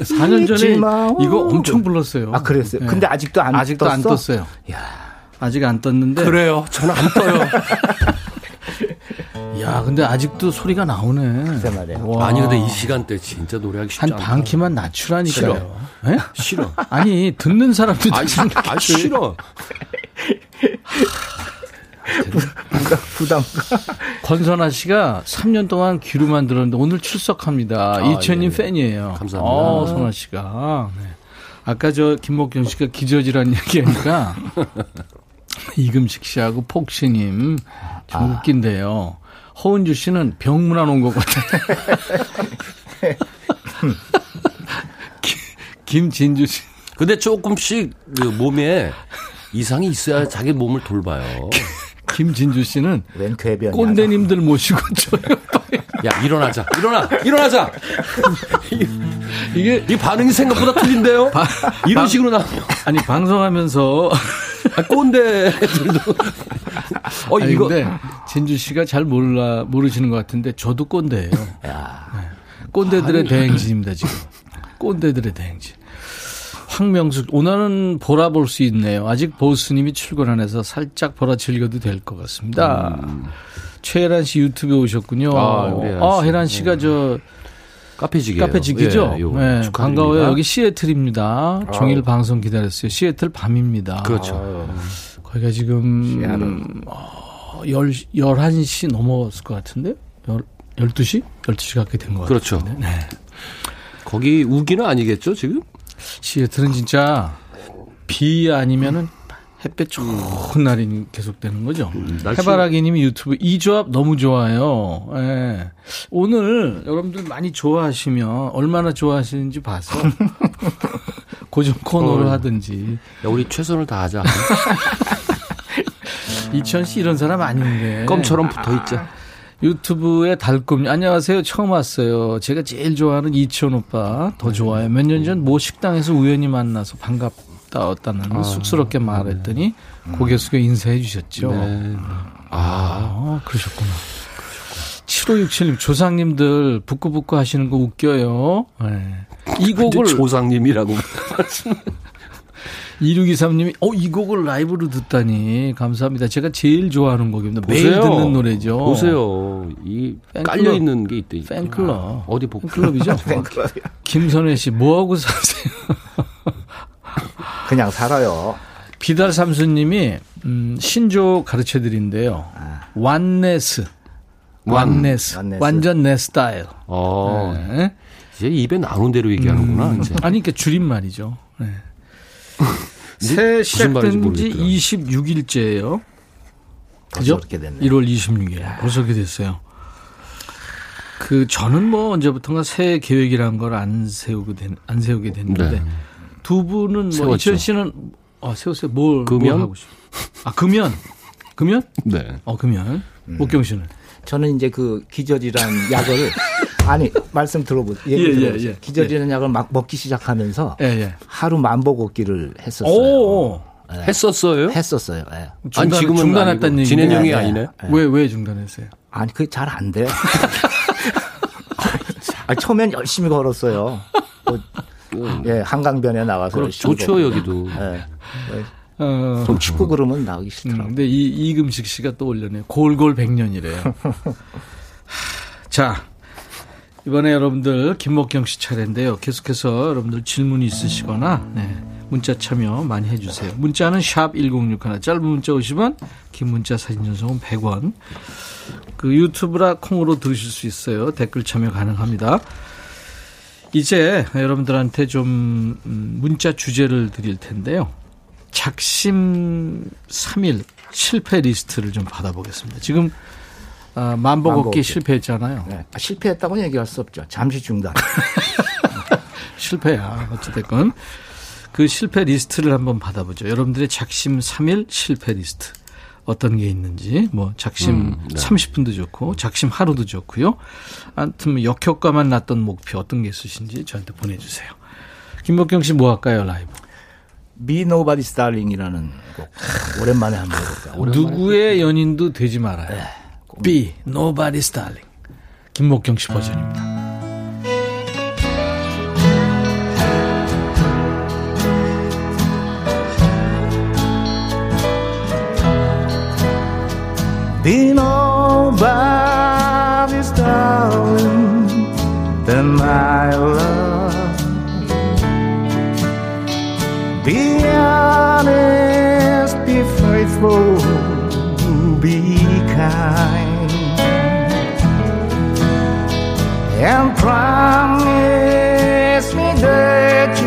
4년 전에. 이거 엄청 불렀어요. 아 그랬어요. 네. 근데 아직도 안 아직도 안 떴어? 떴어요. 아직 안 떴는데. 그래요. 저는 안 떠요. 야, 근데 아직도 소리가 나오네. 글쎄 말이에요. 와. 아니 근데 이 시간대 진짜 노래하기 쉽지 한 않다. 반 키만 낮추라니까요. 예? 싫어. 아니 듣는 사람도 아, 아 싫어. 부담 부담. 권선아 씨가 3년 동안 귀로만 들었는데 오늘 출석합니다. 이천님 예, 예. 팬이에요. 감사합니다. 어, 선아 씨가. 네. 아까 저 김목경 씨가 기저질환 얘기하니까 이금식 씨하고 폭시님 좀 웃긴데요. 허은주 씨는 병문안 온 것 같아요. 기- 김진주 씨. 근데 조금씩 그 몸에 이상이 있어야 자기 몸을 돌봐요. 김진주 씨는 웬 궤변이야. 꼰대님들 모시고 저요. 야 일어나자. 일어나. 일어나자. 이게 이 반응이 생각보다 틀린데요. 이런 식으로 나오면 아니 방송하면서 아, 꼰대들도. 어 아니, 이거 근데 진주 씨가 잘 몰라 모르시는 것 같은데 저도 꼰대예요. 네. 꼰대들의 대행진입니다 지금. 꼰대들의 대행진. 황명숙 오늘은 보라 볼 수 있네요. 아직 보스님이 출근 안 해서 살짝 보라 즐겨도 될 것 같습니다. 최혜란 씨 유튜브에 오셨군요. 아, 아, 씨. 혜란 씨가 저 카페지기예요. 카페지기죠? 예, 요 네, 축하드립니다. 반가워요. 여기 시애틀입니다. 종일 방송 기다렸어요. 시애틀 밤입니다. 그렇죠. 거기가 지금 어, 10, 11시 넘었을 것 같은데? 12시? 12시 가까이 된것 그렇죠. 같은데. 네. 거기 우기는 아니겠죠, 지금? 시애틀은 진짜 비 아니면은 햇볕 좋은 날이 계속되는 거죠. 음, 날씨- 해바라기님이 유튜브 이 조합 너무 좋아요. 예. 오늘 여러분들 많이 좋아하시면 얼마나 좋아하시는지 봐서 고정 코너를 어. 하든지 야, 우리 최선을 다하자. 이천 씨 이런 사람 아닌데 껌처럼 붙어 있자. 유튜브에 달꿈 안녕하세요 처음 왔어요 제가 제일 좋아하는 이천 오빠 더 좋아요 몇 년 전 모 식당에서 우연히 만나서 반갑 다었다는 쑥스럽게 말했더니 고개 숙여 인사해 주셨죠 네. 아, 그러셨구나. 7567님, 조상님들 부끄부끄 하시는 거 웃겨요. 네. 이 곡을, 조상님이라고. 2623님이, 어, 이 곡을 라이브로 듣다니. 감사합니다. 제가 제일 좋아하는 곡입니다. 매일 보세요. 듣는 노래죠. 보세요. 이 팬클럽. 깔려 있는 게 있대. 팬클럽. 어디 볼까? 팬클럽이죠? 김선혜 씨, 뭐하고 사세요? 그냥 살아요. 비달 삼수님이, 음, 신조 가르쳐 드린대요. 완네스. 완네스. 완네스. 완전 내 스타일. 어, 네. 이제 입에 나오는 대로 얘기하는구나, 이제. 아니, 그러니까 줄임말이죠. 네. 말인지 시작된 지 모르겠더라. 26일째예요. 그죠? 그렇게 됐네. 1월 26일. 벌써 그렇게 됐어요. 그 저는 뭐 언제부턴가 새해 계획이라는 걸 안 세우게 된, 안 세우게 됐는데 네. 두 분은 뭐. 이천 씨는 아, 세우세요. 뭘, 금연? 뭘 하고 싶어? 아, 금연. 금연? 네. 어, 금연. 음. 옥경 씨는 저는 이제 그 기저질환 약을 아니 말씀 들어보 예, 얘기 예, 들어보세요. 예. 기저질환 약을 막 먹기 시작하면서 예, 예. 하루 만보 걷기를 했었어요. 오, 오. 했었어요? 했었어요. 예. 중단, 아니, 지금은 중단했다는 얘기 진행형이 네, 네. 아니네. 왜, 왜 중단했어요? 아니 그게 잘 안 돼요. 아, 처음엔 열심히 걸었어요. 뭐, 예, 한강변에 나가서 그럼 열심히 좋죠. 여기도. 예. 어, 좀 춥고 그러면 나가기 음, 싫더라고요. 근데 이 이금식 씨가 또 올려네요. 골골 백년이래요. 자, 이번에 여러분들 김목경 씨 차례인데요. 계속해서 여러분들 질문이 있으시거나 네, 문자 참여 많이 해주세요. 문자는 샵 1061, 짧은 문자 50원, 긴 문자 사진 전송은 100원. 그 유튜브라 콩으로 들으실 수 있어요. 댓글 참여 가능합니다. 이제 여러분들한테 좀 음, 문자 주제를 드릴 텐데요. 작심 3일 실패 리스트를 좀 받아보겠습니다. 지금 아, 만보 걷기. 실패했잖아요. 네. 아, 실패했다고는 얘기할 수 없죠. 잠시 중단. 실패야. 어찌됐건. 그 실패 리스트를 한번 받아보죠. 여러분들의 작심 3일 실패 리스트. 어떤 게 있는지, 뭐, 작심 30분도 좋고, 작심 하루도 좋고요. 아무튼, 뭐 역효과만 났던 목표 어떤 게 있으신지 저한테 보내주세요. 김복경 씨 뭐 할까요, 라이브? Be Nobody's Darling이라는 곡. 오랜만에 한번 해볼까요? 누구의 연인도 되지 말아요. B, Nobody's Darling. 김목경 씨 버전입니다. Be nobody's darling than my love. Be honest, be faithful, be kind, and promise me that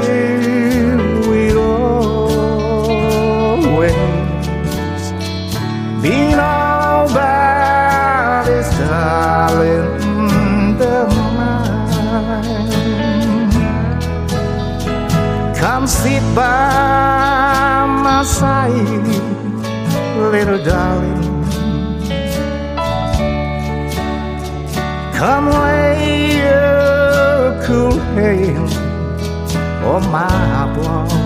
Sit by my side, little darling. Come lay your cool hand on my brow.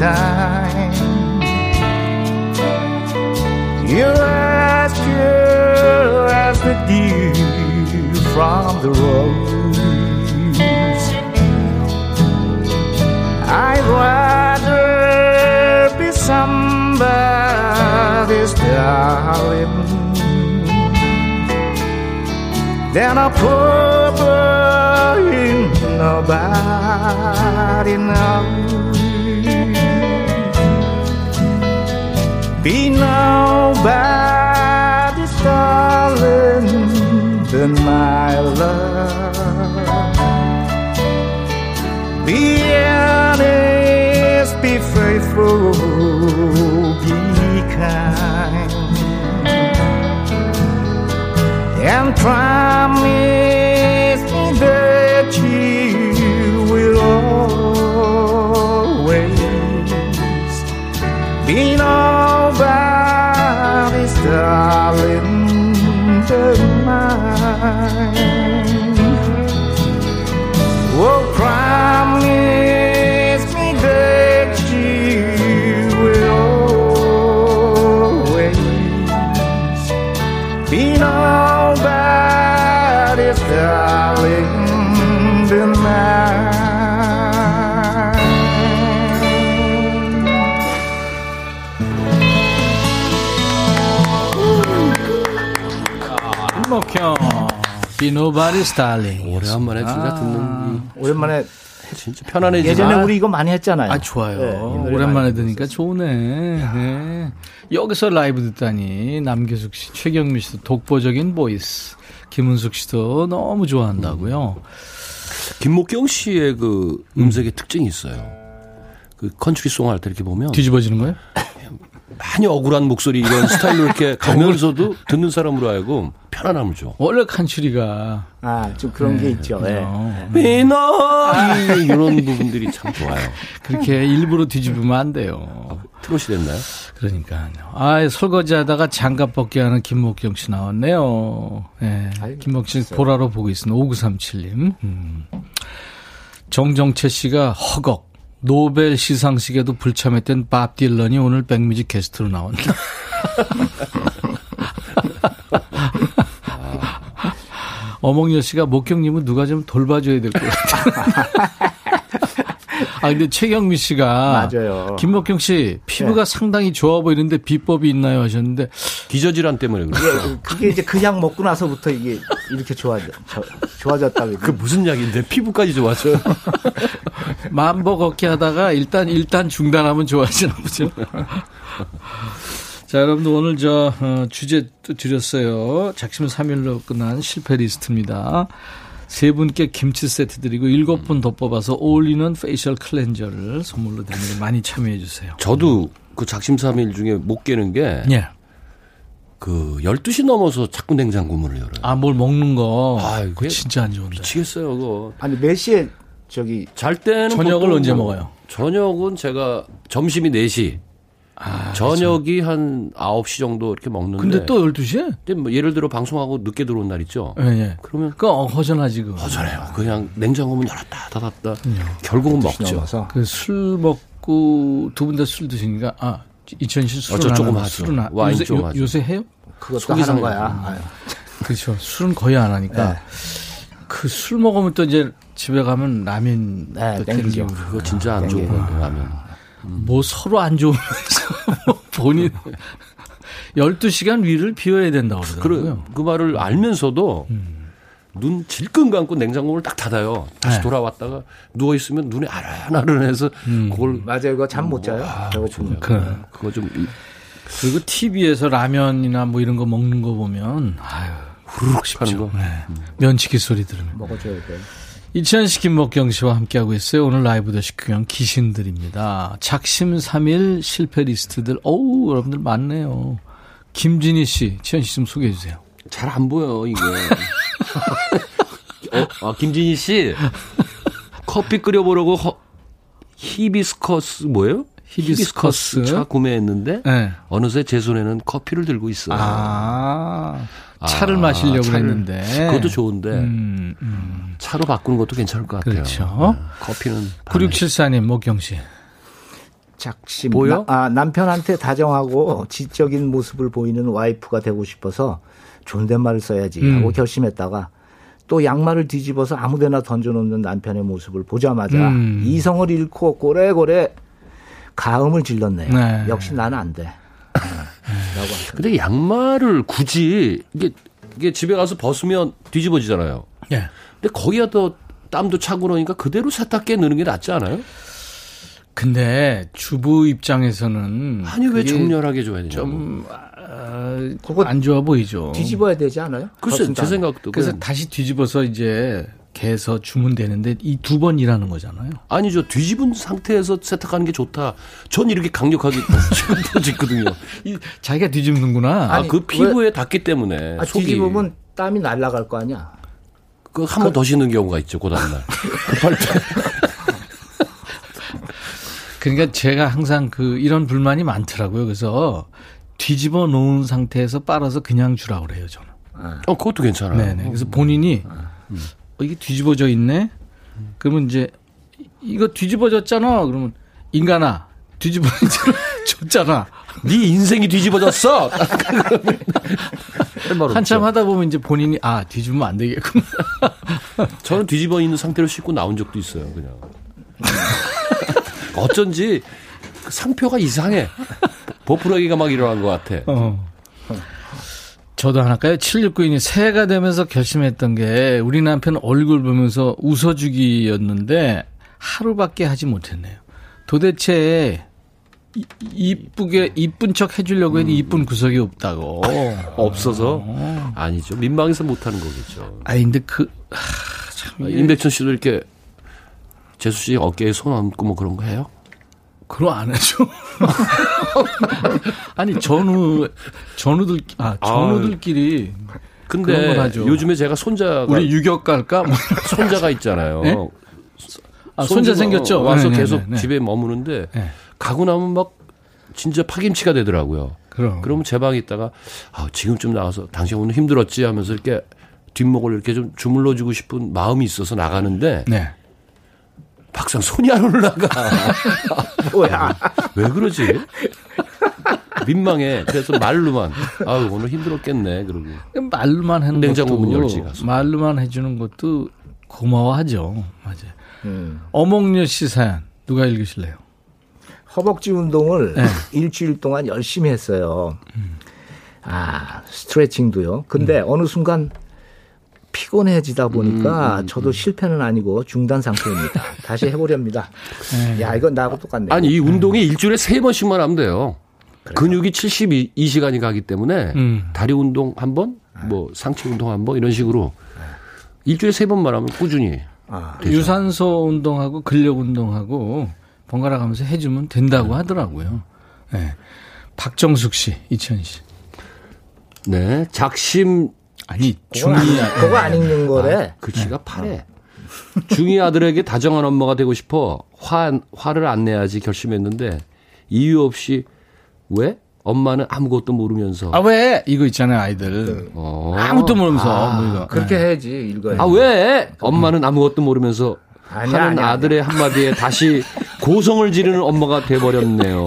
Springtime. You're as pure as the dew from the rose. I'd rather be somebody's darling than a poor boy nobody knows. Be nobody's darling than my love. Be honest, be faithful, be kind, and promise me that you will always be nobody's darling but mine. Be nobody's darling. 오래간만에 진짜 듣는 이 오랜만에 진짜 편안해지네. 예전에 우리 이거 많이 했잖아요. 아, 좋아요. 네, 오랜만에 들으니까 좋네. 네. 여기서 라이브 듣다니, 남계숙 씨, 최경미 씨도 독보적인 voice. 김은숙 씨도 너무 좋아한다고요. 김목경 씨의 그 음색의 특징이 있어요. 그 country song 할 때 이렇게 보면 뒤집어지는 거예요? 많이 억울한 목소리 이런 스타일로 이렇게 가면서도 듣는 사람으로 하여금 편안함을 줘. 원래 칸츄리가. 아, 좀 그런 게 있죠. 예. 어, 비너 이런 부분들이 참 좋아요. 그렇게 일부러 뒤집으면 안 돼요. 트롯이 됐나요? 그러니까요. 아, 설거지 하다가 장갑 벗기 하는 김목경 씨 나왔네요. 예. 김목경 씨 보라로 보고 있습니다. 5937님. 음. 정정채 씨가 허걱. 노벨 시상식에도 불참했던 밥 딜런이 오늘 백뮤직 게스트로 나온다. 어몽여 씨가 목경님은 누가 좀 돌봐줘야 될 것 같아요. 아, 근데 최경미 씨가. 맞아요. 김목경 씨, 피부가 상당히 좋아 보이는데 비법이 있나요? 하셨는데. 기저질환 때문에 그래요. 예, 그게 이제 그 약 먹고 나서부터 이게 이렇게 좋아져, 저- 좋아졌다고. 그 무슨 약인데 피부까지 좋아져요. 만보 걷기 하다가 일단, 일단 중단하면 좋아지나 보죠. 자, 여러분들 오늘 저, 어, 주제 또 드렸어요. 작심 3일로 끝난 실패 리스트입니다. 세 분께 김치 세트 드리고 일곱 분 더 뽑아서 어울리는 facial cleanser를 선물로 드리는 많이 참여해 주세요. 저도 그 작심삼일 중에 못 깨는 게 예. 그 12시 넘어서 자꾸 냉장고 문을 열어요. 아, 뭘 먹는 거. 아, 그게 진짜 안 좋은데. 미치겠어요, 그거. 아니, 몇 시에 저기, 잘 때는 저녁을 언제 뭐 먹어요? 저녁은 제가 점심이 4시. 아, 저녁이 한 9시 정도 이렇게 먹는데. 근데 또 12시에? 근데 뭐 예를 들어 방송하고 늦게 들어온 날 있죠. 예, 예. 그러면 그 허전하지, 그. 허전해요. 그냥 냉장고 문 열었다 닫았다. 음. 결국은 먹죠. 그 술 먹고 두 분 다 술 드시니까, 아, 이천 씨 술은 어쩌- 안 조금 하죠. 술은 안- 와인 요새, 좀 요, 하죠. 요새 해요? 그것도 하는. 거야. 그렇죠. 술은 거의 안 하니까. 네. 그술 먹으면 또 이제 집에 가면 라면 네, 또 땡기죠. 그거 진짜 안 좋은 건데 라면. 뭐 서로 안 좋으면서 뭐 본인 12시간 위를 비워야 된다고 그, 그러더라고요. 그 말을 알면서도 눈 질끈 감고 냉장고를 딱 닫아요. 다시 네. 돌아왔다가 누워 있으면 눈이 아른아른해서 그걸 맞아요. 그거 잠 못 자요. 저거 좀. 그, 그거 좀 이- 그리고 TV에서 라면이나 뭐 이런 거 먹는 거 보면 아유 후루룩 하는 거. 네. 면치기 소리 들으면 먹어줘야 돼. 이천식 김목경 씨와 함께하고 있어요. 오늘 라이브 더시 구경 귀신들입니다. 작심 3일 실패 리스트들 어우 여러분들 많네요. 김진희 씨, 지현 씨 좀 소개해 주세요. 잘 안 보여 이게. 어, 아, 김진희 씨 커피 끓여보려고 허, 히비스커스 뭐예요? 히비스커스. 차 구매했는데 네. 어느새 제 손에는 커피를 들고 있어요. 아, 차를 아, 마시려고 차를- 했는데. 그것도 좋은데 음, 음. 차로 바꾸는 것도 괜찮을 것 같아요. 그렇죠. 네, 커피는 9674님, 목경 씨. 작심. 뭐요? 나- 아, 남편한테 다정하고 지적인 모습을 보이는 와이프가 되고 싶어서 존댓말을 써야지 음. 하고 결심했다가 또 양말을 뒤집어서 아무데나 던져놓는 남편의 모습을 보자마자 음. 이성을 잃고 고래고래 가음을 질렀네요. 네. 역시 나는 안 돼. 네. 라고 하셨 근데 양말을 굳이 이게 이게 집에 가서 벗으면 뒤집어지잖아요. 예. 근데 거기가 더 땀도 차고 그러니까 그대로 세탁기에 넣는 게 낫지 않아요? 근데 주부 입장에서는 아니 왜 정렬하게 줘야 되냐? 좀 아, 그거 안 좋아 보이죠. 뒤집어야 되지 않아요? 글쎄 제. 생각도 그래서 그냥- 다시 뒤집어서 이제 개서 주면 되는데 이 두 번 일하는 거잖아요. 아니죠 뒤집은 상태에서 세탁하는 게 좋다. 전 이렇게 강력하게 뒤집거든요. 이 자기가 뒤집는구나. 아 아니, 그 피부에 닿기 때문에 아, 속이 뒤집으면 땀이 날아갈 거 아니야. 그 한 번더 씻는 경우가 있죠 그 다음날 급할 때. 그러니까 제가 항상 그 이런 불만이 많더라고요. 그래서 뒤집어 놓은 상태에서 빨아서 그냥 주라 그래요, 저는. 어 그것도 괜찮아요. 네네. 그래서 본인이 어, 이게 뒤집어져 있네. 그러면 이제 이거 뒤집어졌잖아. 그러면 인간아 뒤집어져 줬잖아. 네 인생이 뒤집어졌어. 한참. 하다 보면 이제 본인이 아 뒤집으면 안 되겠구나. 저는 뒤집어 있는 상태로 씻고 나온 적도 있어요, 그냥. 어쩐지 그 상표가 이상해. 버프러기가 막 일어난 것 같아. 어. 저도 하나까요? 7692이 새해가 되면서 결심했던 게 우리 남편 얼굴 보면서 웃어주기였는데 하루밖에 하지 못했네요. 도대체 이- 이쁘게 이쁜 척 해주려고 해도 이쁜 구석이 없다고. 없어서 아니죠. 민망해서 못하는 거겠죠. 아 근데 그 하, 참 임백천 씨도 이렇게 재수 씨 어깨에 손 얹고 뭐 그런 거 해요? 그럼 안 하죠. 아니 전우 전우들 아 전우들끼리 그런 근데. 요즘에 제가 손자가 우리 유격 갈까? 뭐 손자가 있잖아요. 네? 아, 손자 생겼죠. 와서 네, 네, 계속 네, 네. 집에 머무는데 네. 가고 나면 막 진짜 파김치가 되더라고요. 그럼. 그러면 제 방에 있다가 아, 지금쯤 나가서 당신 오늘 힘들었지 하면서 이렇게 뒷목을 이렇게 좀 주물러 주고 싶은 마음이 있어서 나가는데 네. 막상 손이 안 올라가. 뭐야. 왜 그러지? 민망해. 그래서 말로만 아유 오늘 힘들었겠네. 그러고 말로만 하는 냉장고 것도 문 열지 가서. 말로만 해주는 것도 고마워하죠. 맞아요. 음. 어몽여 씨 사연 누가 읽으실래요? 허벅지 운동을 네. 일주일 동안 열심히 했어요. 아, 스트레칭도요. 근데 어느 순간 피곤해지다 보니까 저도 실패는 아니고 중단 상태입니다. 다시 해보렵니다. 야, 이건 나하고 똑같네. 아니 이 운동이 일주일에 세 번씩만 하면 돼요. 근육이 72시간이 가기 때문에 음. 다리 운동 한 번, 뭐 상체 운동 한 번 이런 식으로 일주일에 세 번만 하면 꾸준히 아, 유산소 운동하고 근력 운동하고 번갈아 가면서 해주면 된다고 하더라고요. 네. 박정숙 씨, 이천 씨. 네 작심 아니 중이 그거 안 읽는 거래. 글씨가 파래. 중이 아들에게 다정한 엄마가 되고 싶어 화, 화를 안 내야지 결심했는데 이유 없이 왜? 엄마는 아무것도 모르면서. 아 왜? 이거 있잖아요 아이들 어. 아무것도 모르면서 뭐 이거. 그렇게 해야지, 읽어야 아, 왜? 엄마는 아무것도 모르면서 아니야, 하는 아니야, 아들의 한마디에 다시 고성을 지르는 엄마가 돼버렸네요.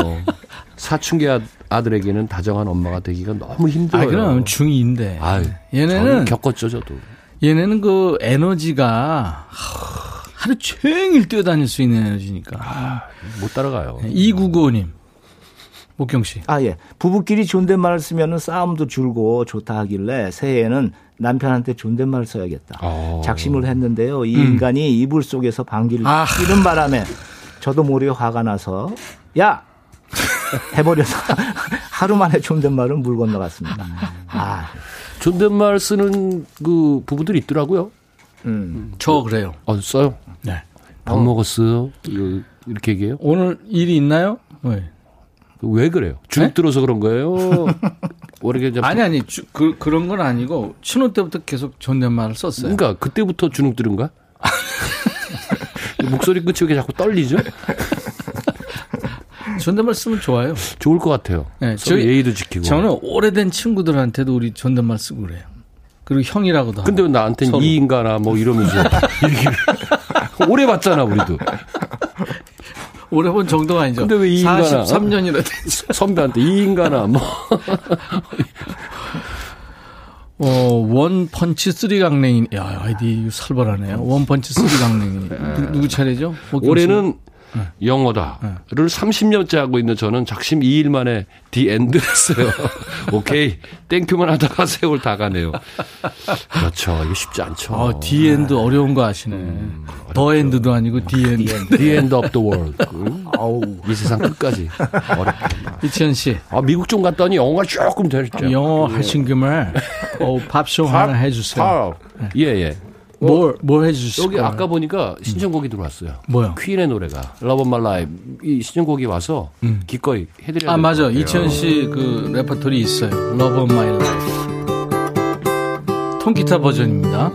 사춘기 아- 아들에게는 다정한 엄마가 되기가 너무 힘들어요. 아 그럼 중이인데 아유, 얘네는 겪었죠, 저도. 얘네는 그 에너지가 하- 하루 종일 뛰어다닐 수 있는 에너지니까. 못 따라가요. 이구구호님, 목경 씨. 아, 예. 부부끼리 존댓말을 쓰면은 싸움도 줄고 좋다 하길래 새해에는 남편한테 존댓말을 써야겠다. 어. 작심을 했는데요. 이 인간이 이불 속에서 방귀를 음. 아. 뀌는 바람에 저도 모르게 화가 나서 야! 해버려서 하루 만에 존댓말은 물 건너갔습니다. 아, 존댓말 쓰는 그 부부들이 있더라고요. 음. 저 그래요. 어, 써요. 네. 밥 먹었어요? 이거 이렇게 얘기해요? 오늘 일이 있나요? 네. 왜 그래요? 주눅 들어서 그런 거예요? 모르게 이제 아니 아니 주- 그 그런 건 아니고 신혼 때부터 계속 존댓말을 썼어요. 그러니까 그때부터 주눅 들은가? 목소리 끝이 왜 자꾸 떨리죠? 존댓말 쓰면 좋아요. 좋을 것 같아요. 네, 저희- 예의도 지키고. 저는 오래된 친구들한테도 우리 존댓말 쓰고 그래요. 그리고 형이라고도. 근데 왜 서로. 이 인간아 뭐 이러면서 얘기를 오래 봤잖아 우리도 오래 본 정도가 아니죠. 근데 왜 이 인간아? 43년이나 됐어. 선배한테 이 인간아 뭐 어, one punch three 강냉이. 야, 아이디 살벌하네요. one punch three 강냉이. 누, 누구 차례죠? 목경 씨? 올해는 영어다를 30년째 하고 있는 저는 작심 2일 만에 The end 했어요. 오케이. Thank you만 하다가 세월 다 가네요. 그렇죠. 이게 쉽지 않죠. 아, The end 어려운 거 아시네. The end도 아니고 The end. The end of the world. 이 세상 끝까지. 어렵다. 이치현 씨, 아, 미국 좀 갔더니 영어가 조금 되죠. 영어 하신 김에 어, 밥쇼 하나 해주세요. 예, 예. 뭘, 뭘 해주실 여기? 아까 보니까 신청곡이 들어왔어요. 뭐요? 퀸의 노래가 Love of My Life 이 신청곡이 와서 기꺼이 해드려야 아, 맞아. 이치현 씨그 레퍼토리 있어요. Love of My Life. 통기타 버전입니다.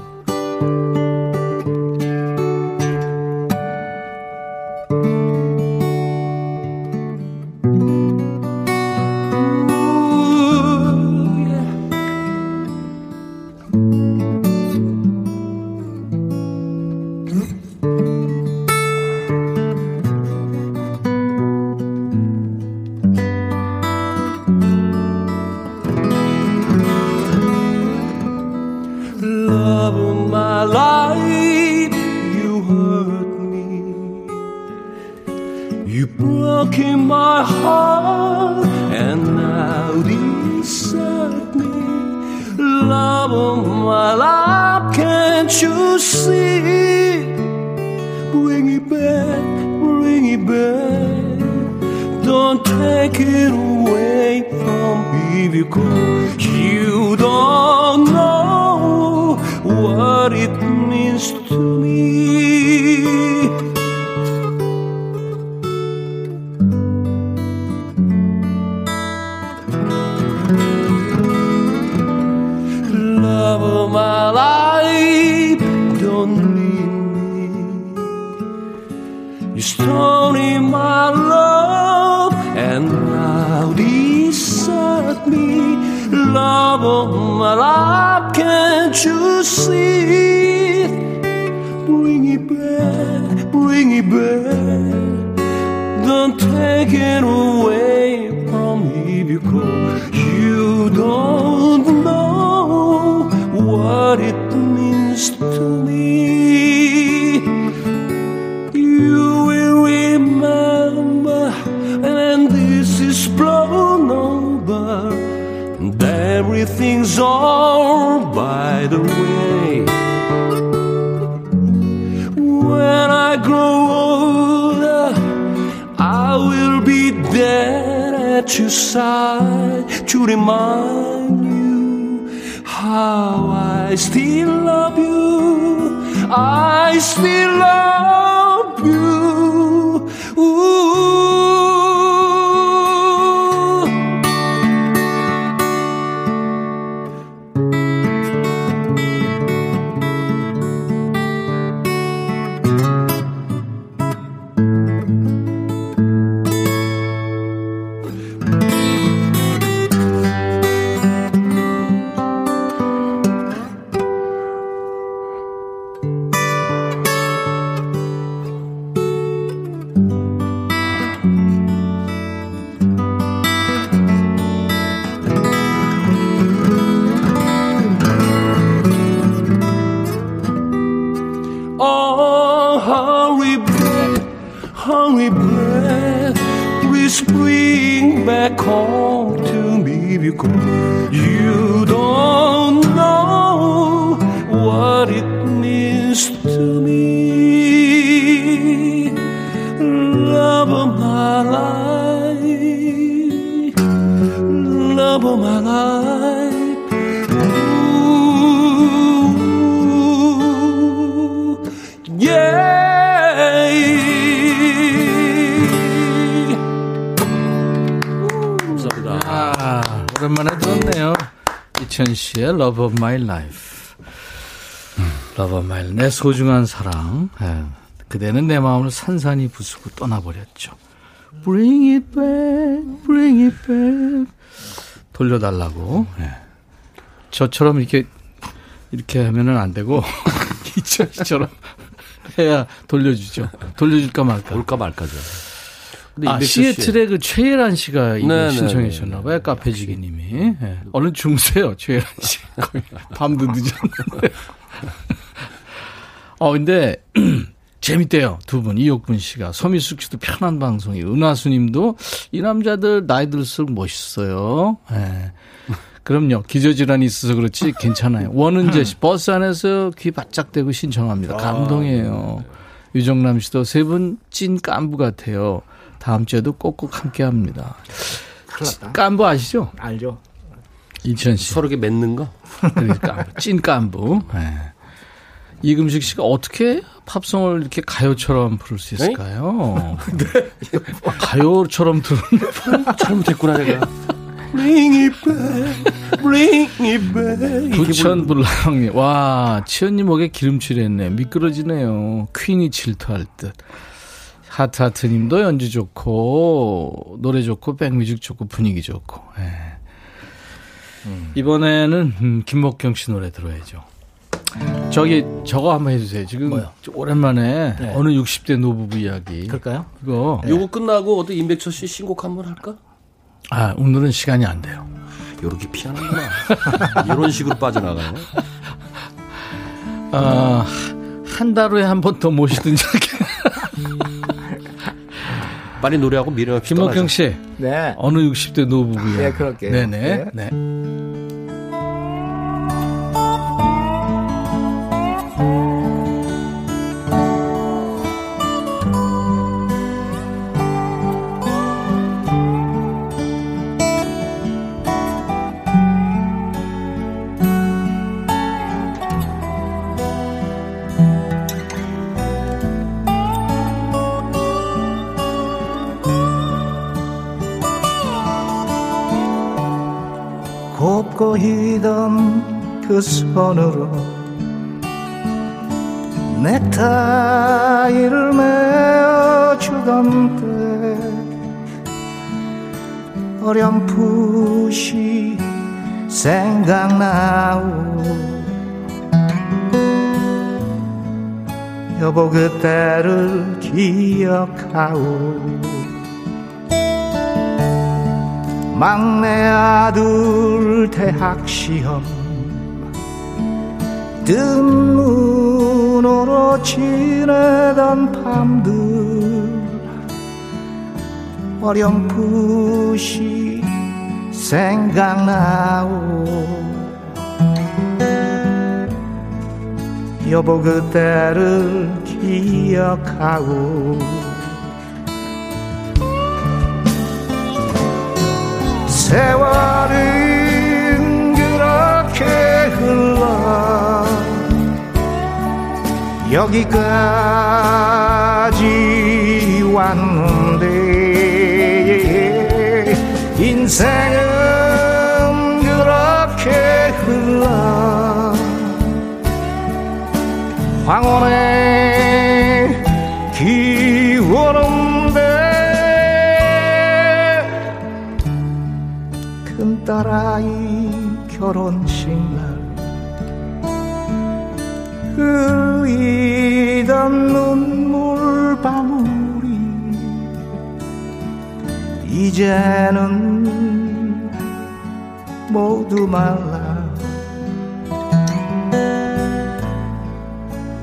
You stole my love and now desert me. Love of my life, can't you see? Bring it back, bring it back. Don't take it away from me because you don't know what it means to your side to remind you how I still love you. I still love you. 이천 씨의 Love of My Life. Love of My Life. 내 소중한 사랑. 예. 그대는 내 마음을 산산히 부수고 떠나버렸죠. Bring it back, bring it back. 돌려달라고. 네. 저처럼 이렇게 이렇게 하면은 안 되고 이처럼 해야 돌려주죠. 돌려줄까 말까. 올까 말까죠. 아, 시애틀의 그 최예란 씨가 이거 네, 네 신청해 주셨나 봐요. 네. 카페지기 님이. 네. 얼른 주무세요, 최예란 씨. 밤도 늦었는데. 어, 근데, 재밌대요. 두 분. 이옥분 씨가. 서미숙 씨도 편한 방송이. 은하수 님도 이 남자들 나이 들수록 멋있어요. 네. 그럼요. 기저질환이 있어서 그렇지 괜찮아요. 원은재 씨 버스 안에서 귀 바짝 대고 신청합니다. 아, 감동이에요. 유정남 씨도 세 분 찐 깐부 같아요. 다음 주에도 꼭꼭 함께 합니다. 깐부 아시죠? 알죠. 이천 씨. 서로 이렇게 맺는 거? 그러니까 찐 깐부. 네. 이금식 씨가 어떻게 팝송을 이렇게 가요처럼 부를 수 있을까요? 네. 가요처럼 들은 잘못했구나 내가. Bring it back, bring it back. 부천 불랑님. 와, 치현님 목에 기름칠 했네. 미끄러지네요. 퀸이 질투할 듯. 하트하트 님도 연주 좋고, 노래 좋고, 백뮤직 좋고, 분위기 좋고. 예. 음. 이번에는, 음, 김목경 씨 노래 들어야죠. 저기, 저거 한번 해주세요. 지금, 뭐요? 오랜만에, 네. 어느 60대 노부부 이야기. 그럴까요? 이거. 네. 요거 끝나고, 어디 임백철 씨 신곡 한번 할까? 아, 오늘은 시간이 안 돼요. 요렇게 피하는구나. 이런 식으로 빠져나가요. 아, 한달 후에 한 번 더 모시든지 빨리 노래하고 미련 김목경 씨. 네. 어느 60대 노부부야. 네, 그럴게요. 네네. 네. 네. 그 손으로 넥타이를 메어주던 때 어렴풋이 생각나오. 여보 그때를 기억하오. 막내 아들 대학 시험 뜬 눈으로 지내던 밤들 어렴풋이 생각나오. 여보 그때를 기억하고 세월 여기까지 왔는데 인생은 그렇게 흘러 황혼의 기원은 딸아이 결혼식 날흘 리던 눈물 방울이 이제는 모두 말라.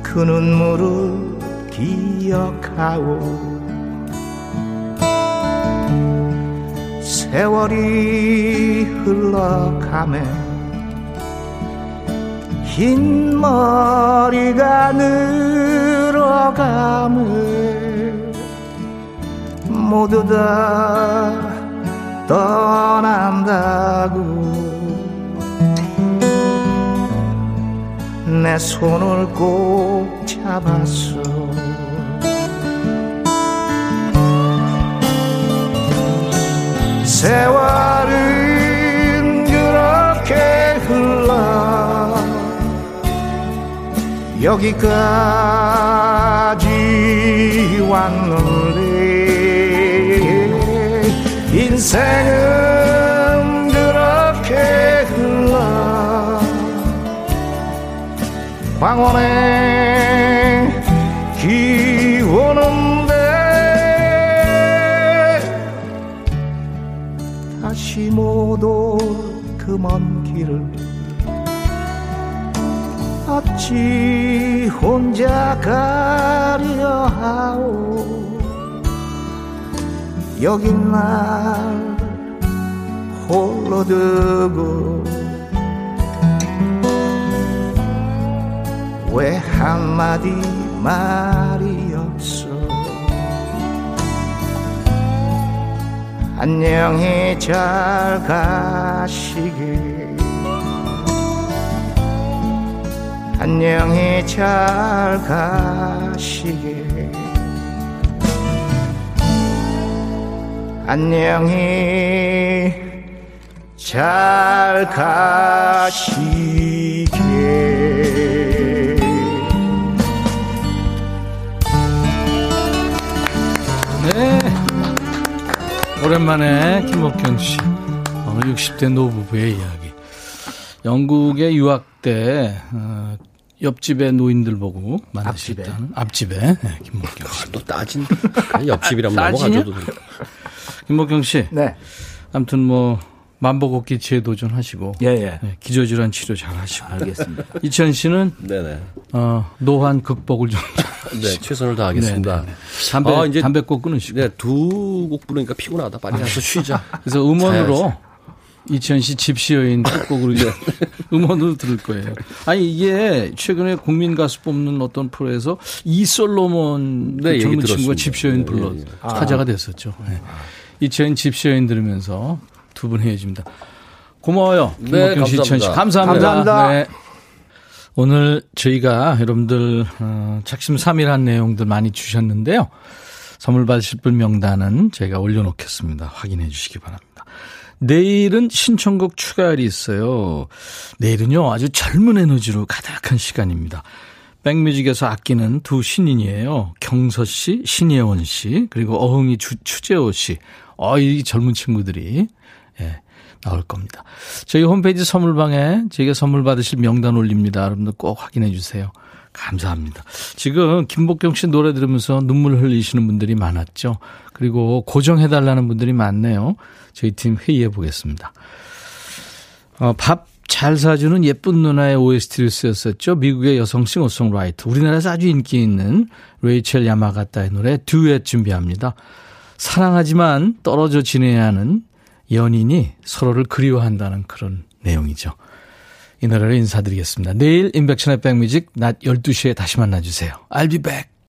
그 눈물을 기억하고 세월이 흘러가매 흰 머리가 늘어가매 모두 다 떠난다고. 내 손을 꼭 잡았어. 세월은 그렇게 흘러 여기까지 왔는데 인생은 그렇게 흘러. 황혼의 기오는데 다시 못 올 그 먼 길을 어찌 혼자 가려 하오. 여긴 날 홀로 두고 왜 한마디 말이 없어 안녕히 잘 가시길 안녕히 잘 가시길 안녕히 잘 가시길 네. 오랜만에 김옥경 씨. 어, 60대 노부부의 이야기. 영국의 유학 때, 어, 옆집의 노인들 보고 만나셨다는 앞집에, 네, 김목경 씨. 또 따진 옆집이라면? 넘어가줘도 돼. 김목경 씨. 네. 아무튼 뭐 만보걷기 재도전하시고 예, 예. 네, 기저질환 치료 잘 하시고. 알겠습니다. 이천 씨는 네네. 어, 노환 극복을 좀 네, 최선을 다하겠습니다. 네, 네, 네. 담배 아, 이제- 담배 꼭 끊으시고. 네, 두 곡 부르니까 피곤하다. 빨리 가서 쉬자. 그래서 음원으로 자야지. 이천 씨 집시 여인 끝곡으로 이제 음원으로 들을 거예요. 아니 이게 최근에 국민 가수 뽑는 어떤 프로에서 이솔로몬 네, 그 젊은 친구가 들었습니다. 집시 여인 네, 불러 예, 예. 화제가 됐었죠. 네. 이천 집시 여인 들으면서 두 분 헤어집니다. 고마워요. 네, 김목경 씨, 이천 씨. 감사합니다. 감사합니다. 네. 오늘 저희가 여러분들 어, 작심 삼일한 내용들 많이 주셨는데요. 선물 받으실 분 명단은 저희가 올려놓겠습니다. 확인해 주시기 바랍니다. 내일은 신청곡 추가열이 있어요. 내일은요, 아주 젊은 에너지로 가득한 시간입니다. 백뮤직에서 아끼는 두 신인이에요. 경서 씨, 신예원 씨, 그리고 어흥이 주, 추재호 씨. 어, 이 젊은 친구들이, 예, 나올 겁니다. 저희 홈페이지 선물방에 저희가 선물 받으실 명단 올립니다. 여러분들 꼭 확인해 주세요. 감사합니다. 지금 김복경 씨 노래 들으면서 눈물 흘리시는 분들이 많았죠. 그리고 고정해달라는 분들이 많네요. 저희 팀 회의해 보겠습니다. 어, 밥 잘 사주는 예쁜 누나의 OST를 쓰였었죠. 미국의 여성 싱어송라이터. 우리나라에서 아주 인기 있는 레이첼 야마가타의 노래 듀엣 준비합니다. 사랑하지만 떨어져 지내야 하는 연인이 서로를 그리워한다는 그런 내용이죠. 이 노래로 인사드리겠습니다. 내일 인백션의 백뮤직 낮 12시에 다시 만나주세요. I'll be back.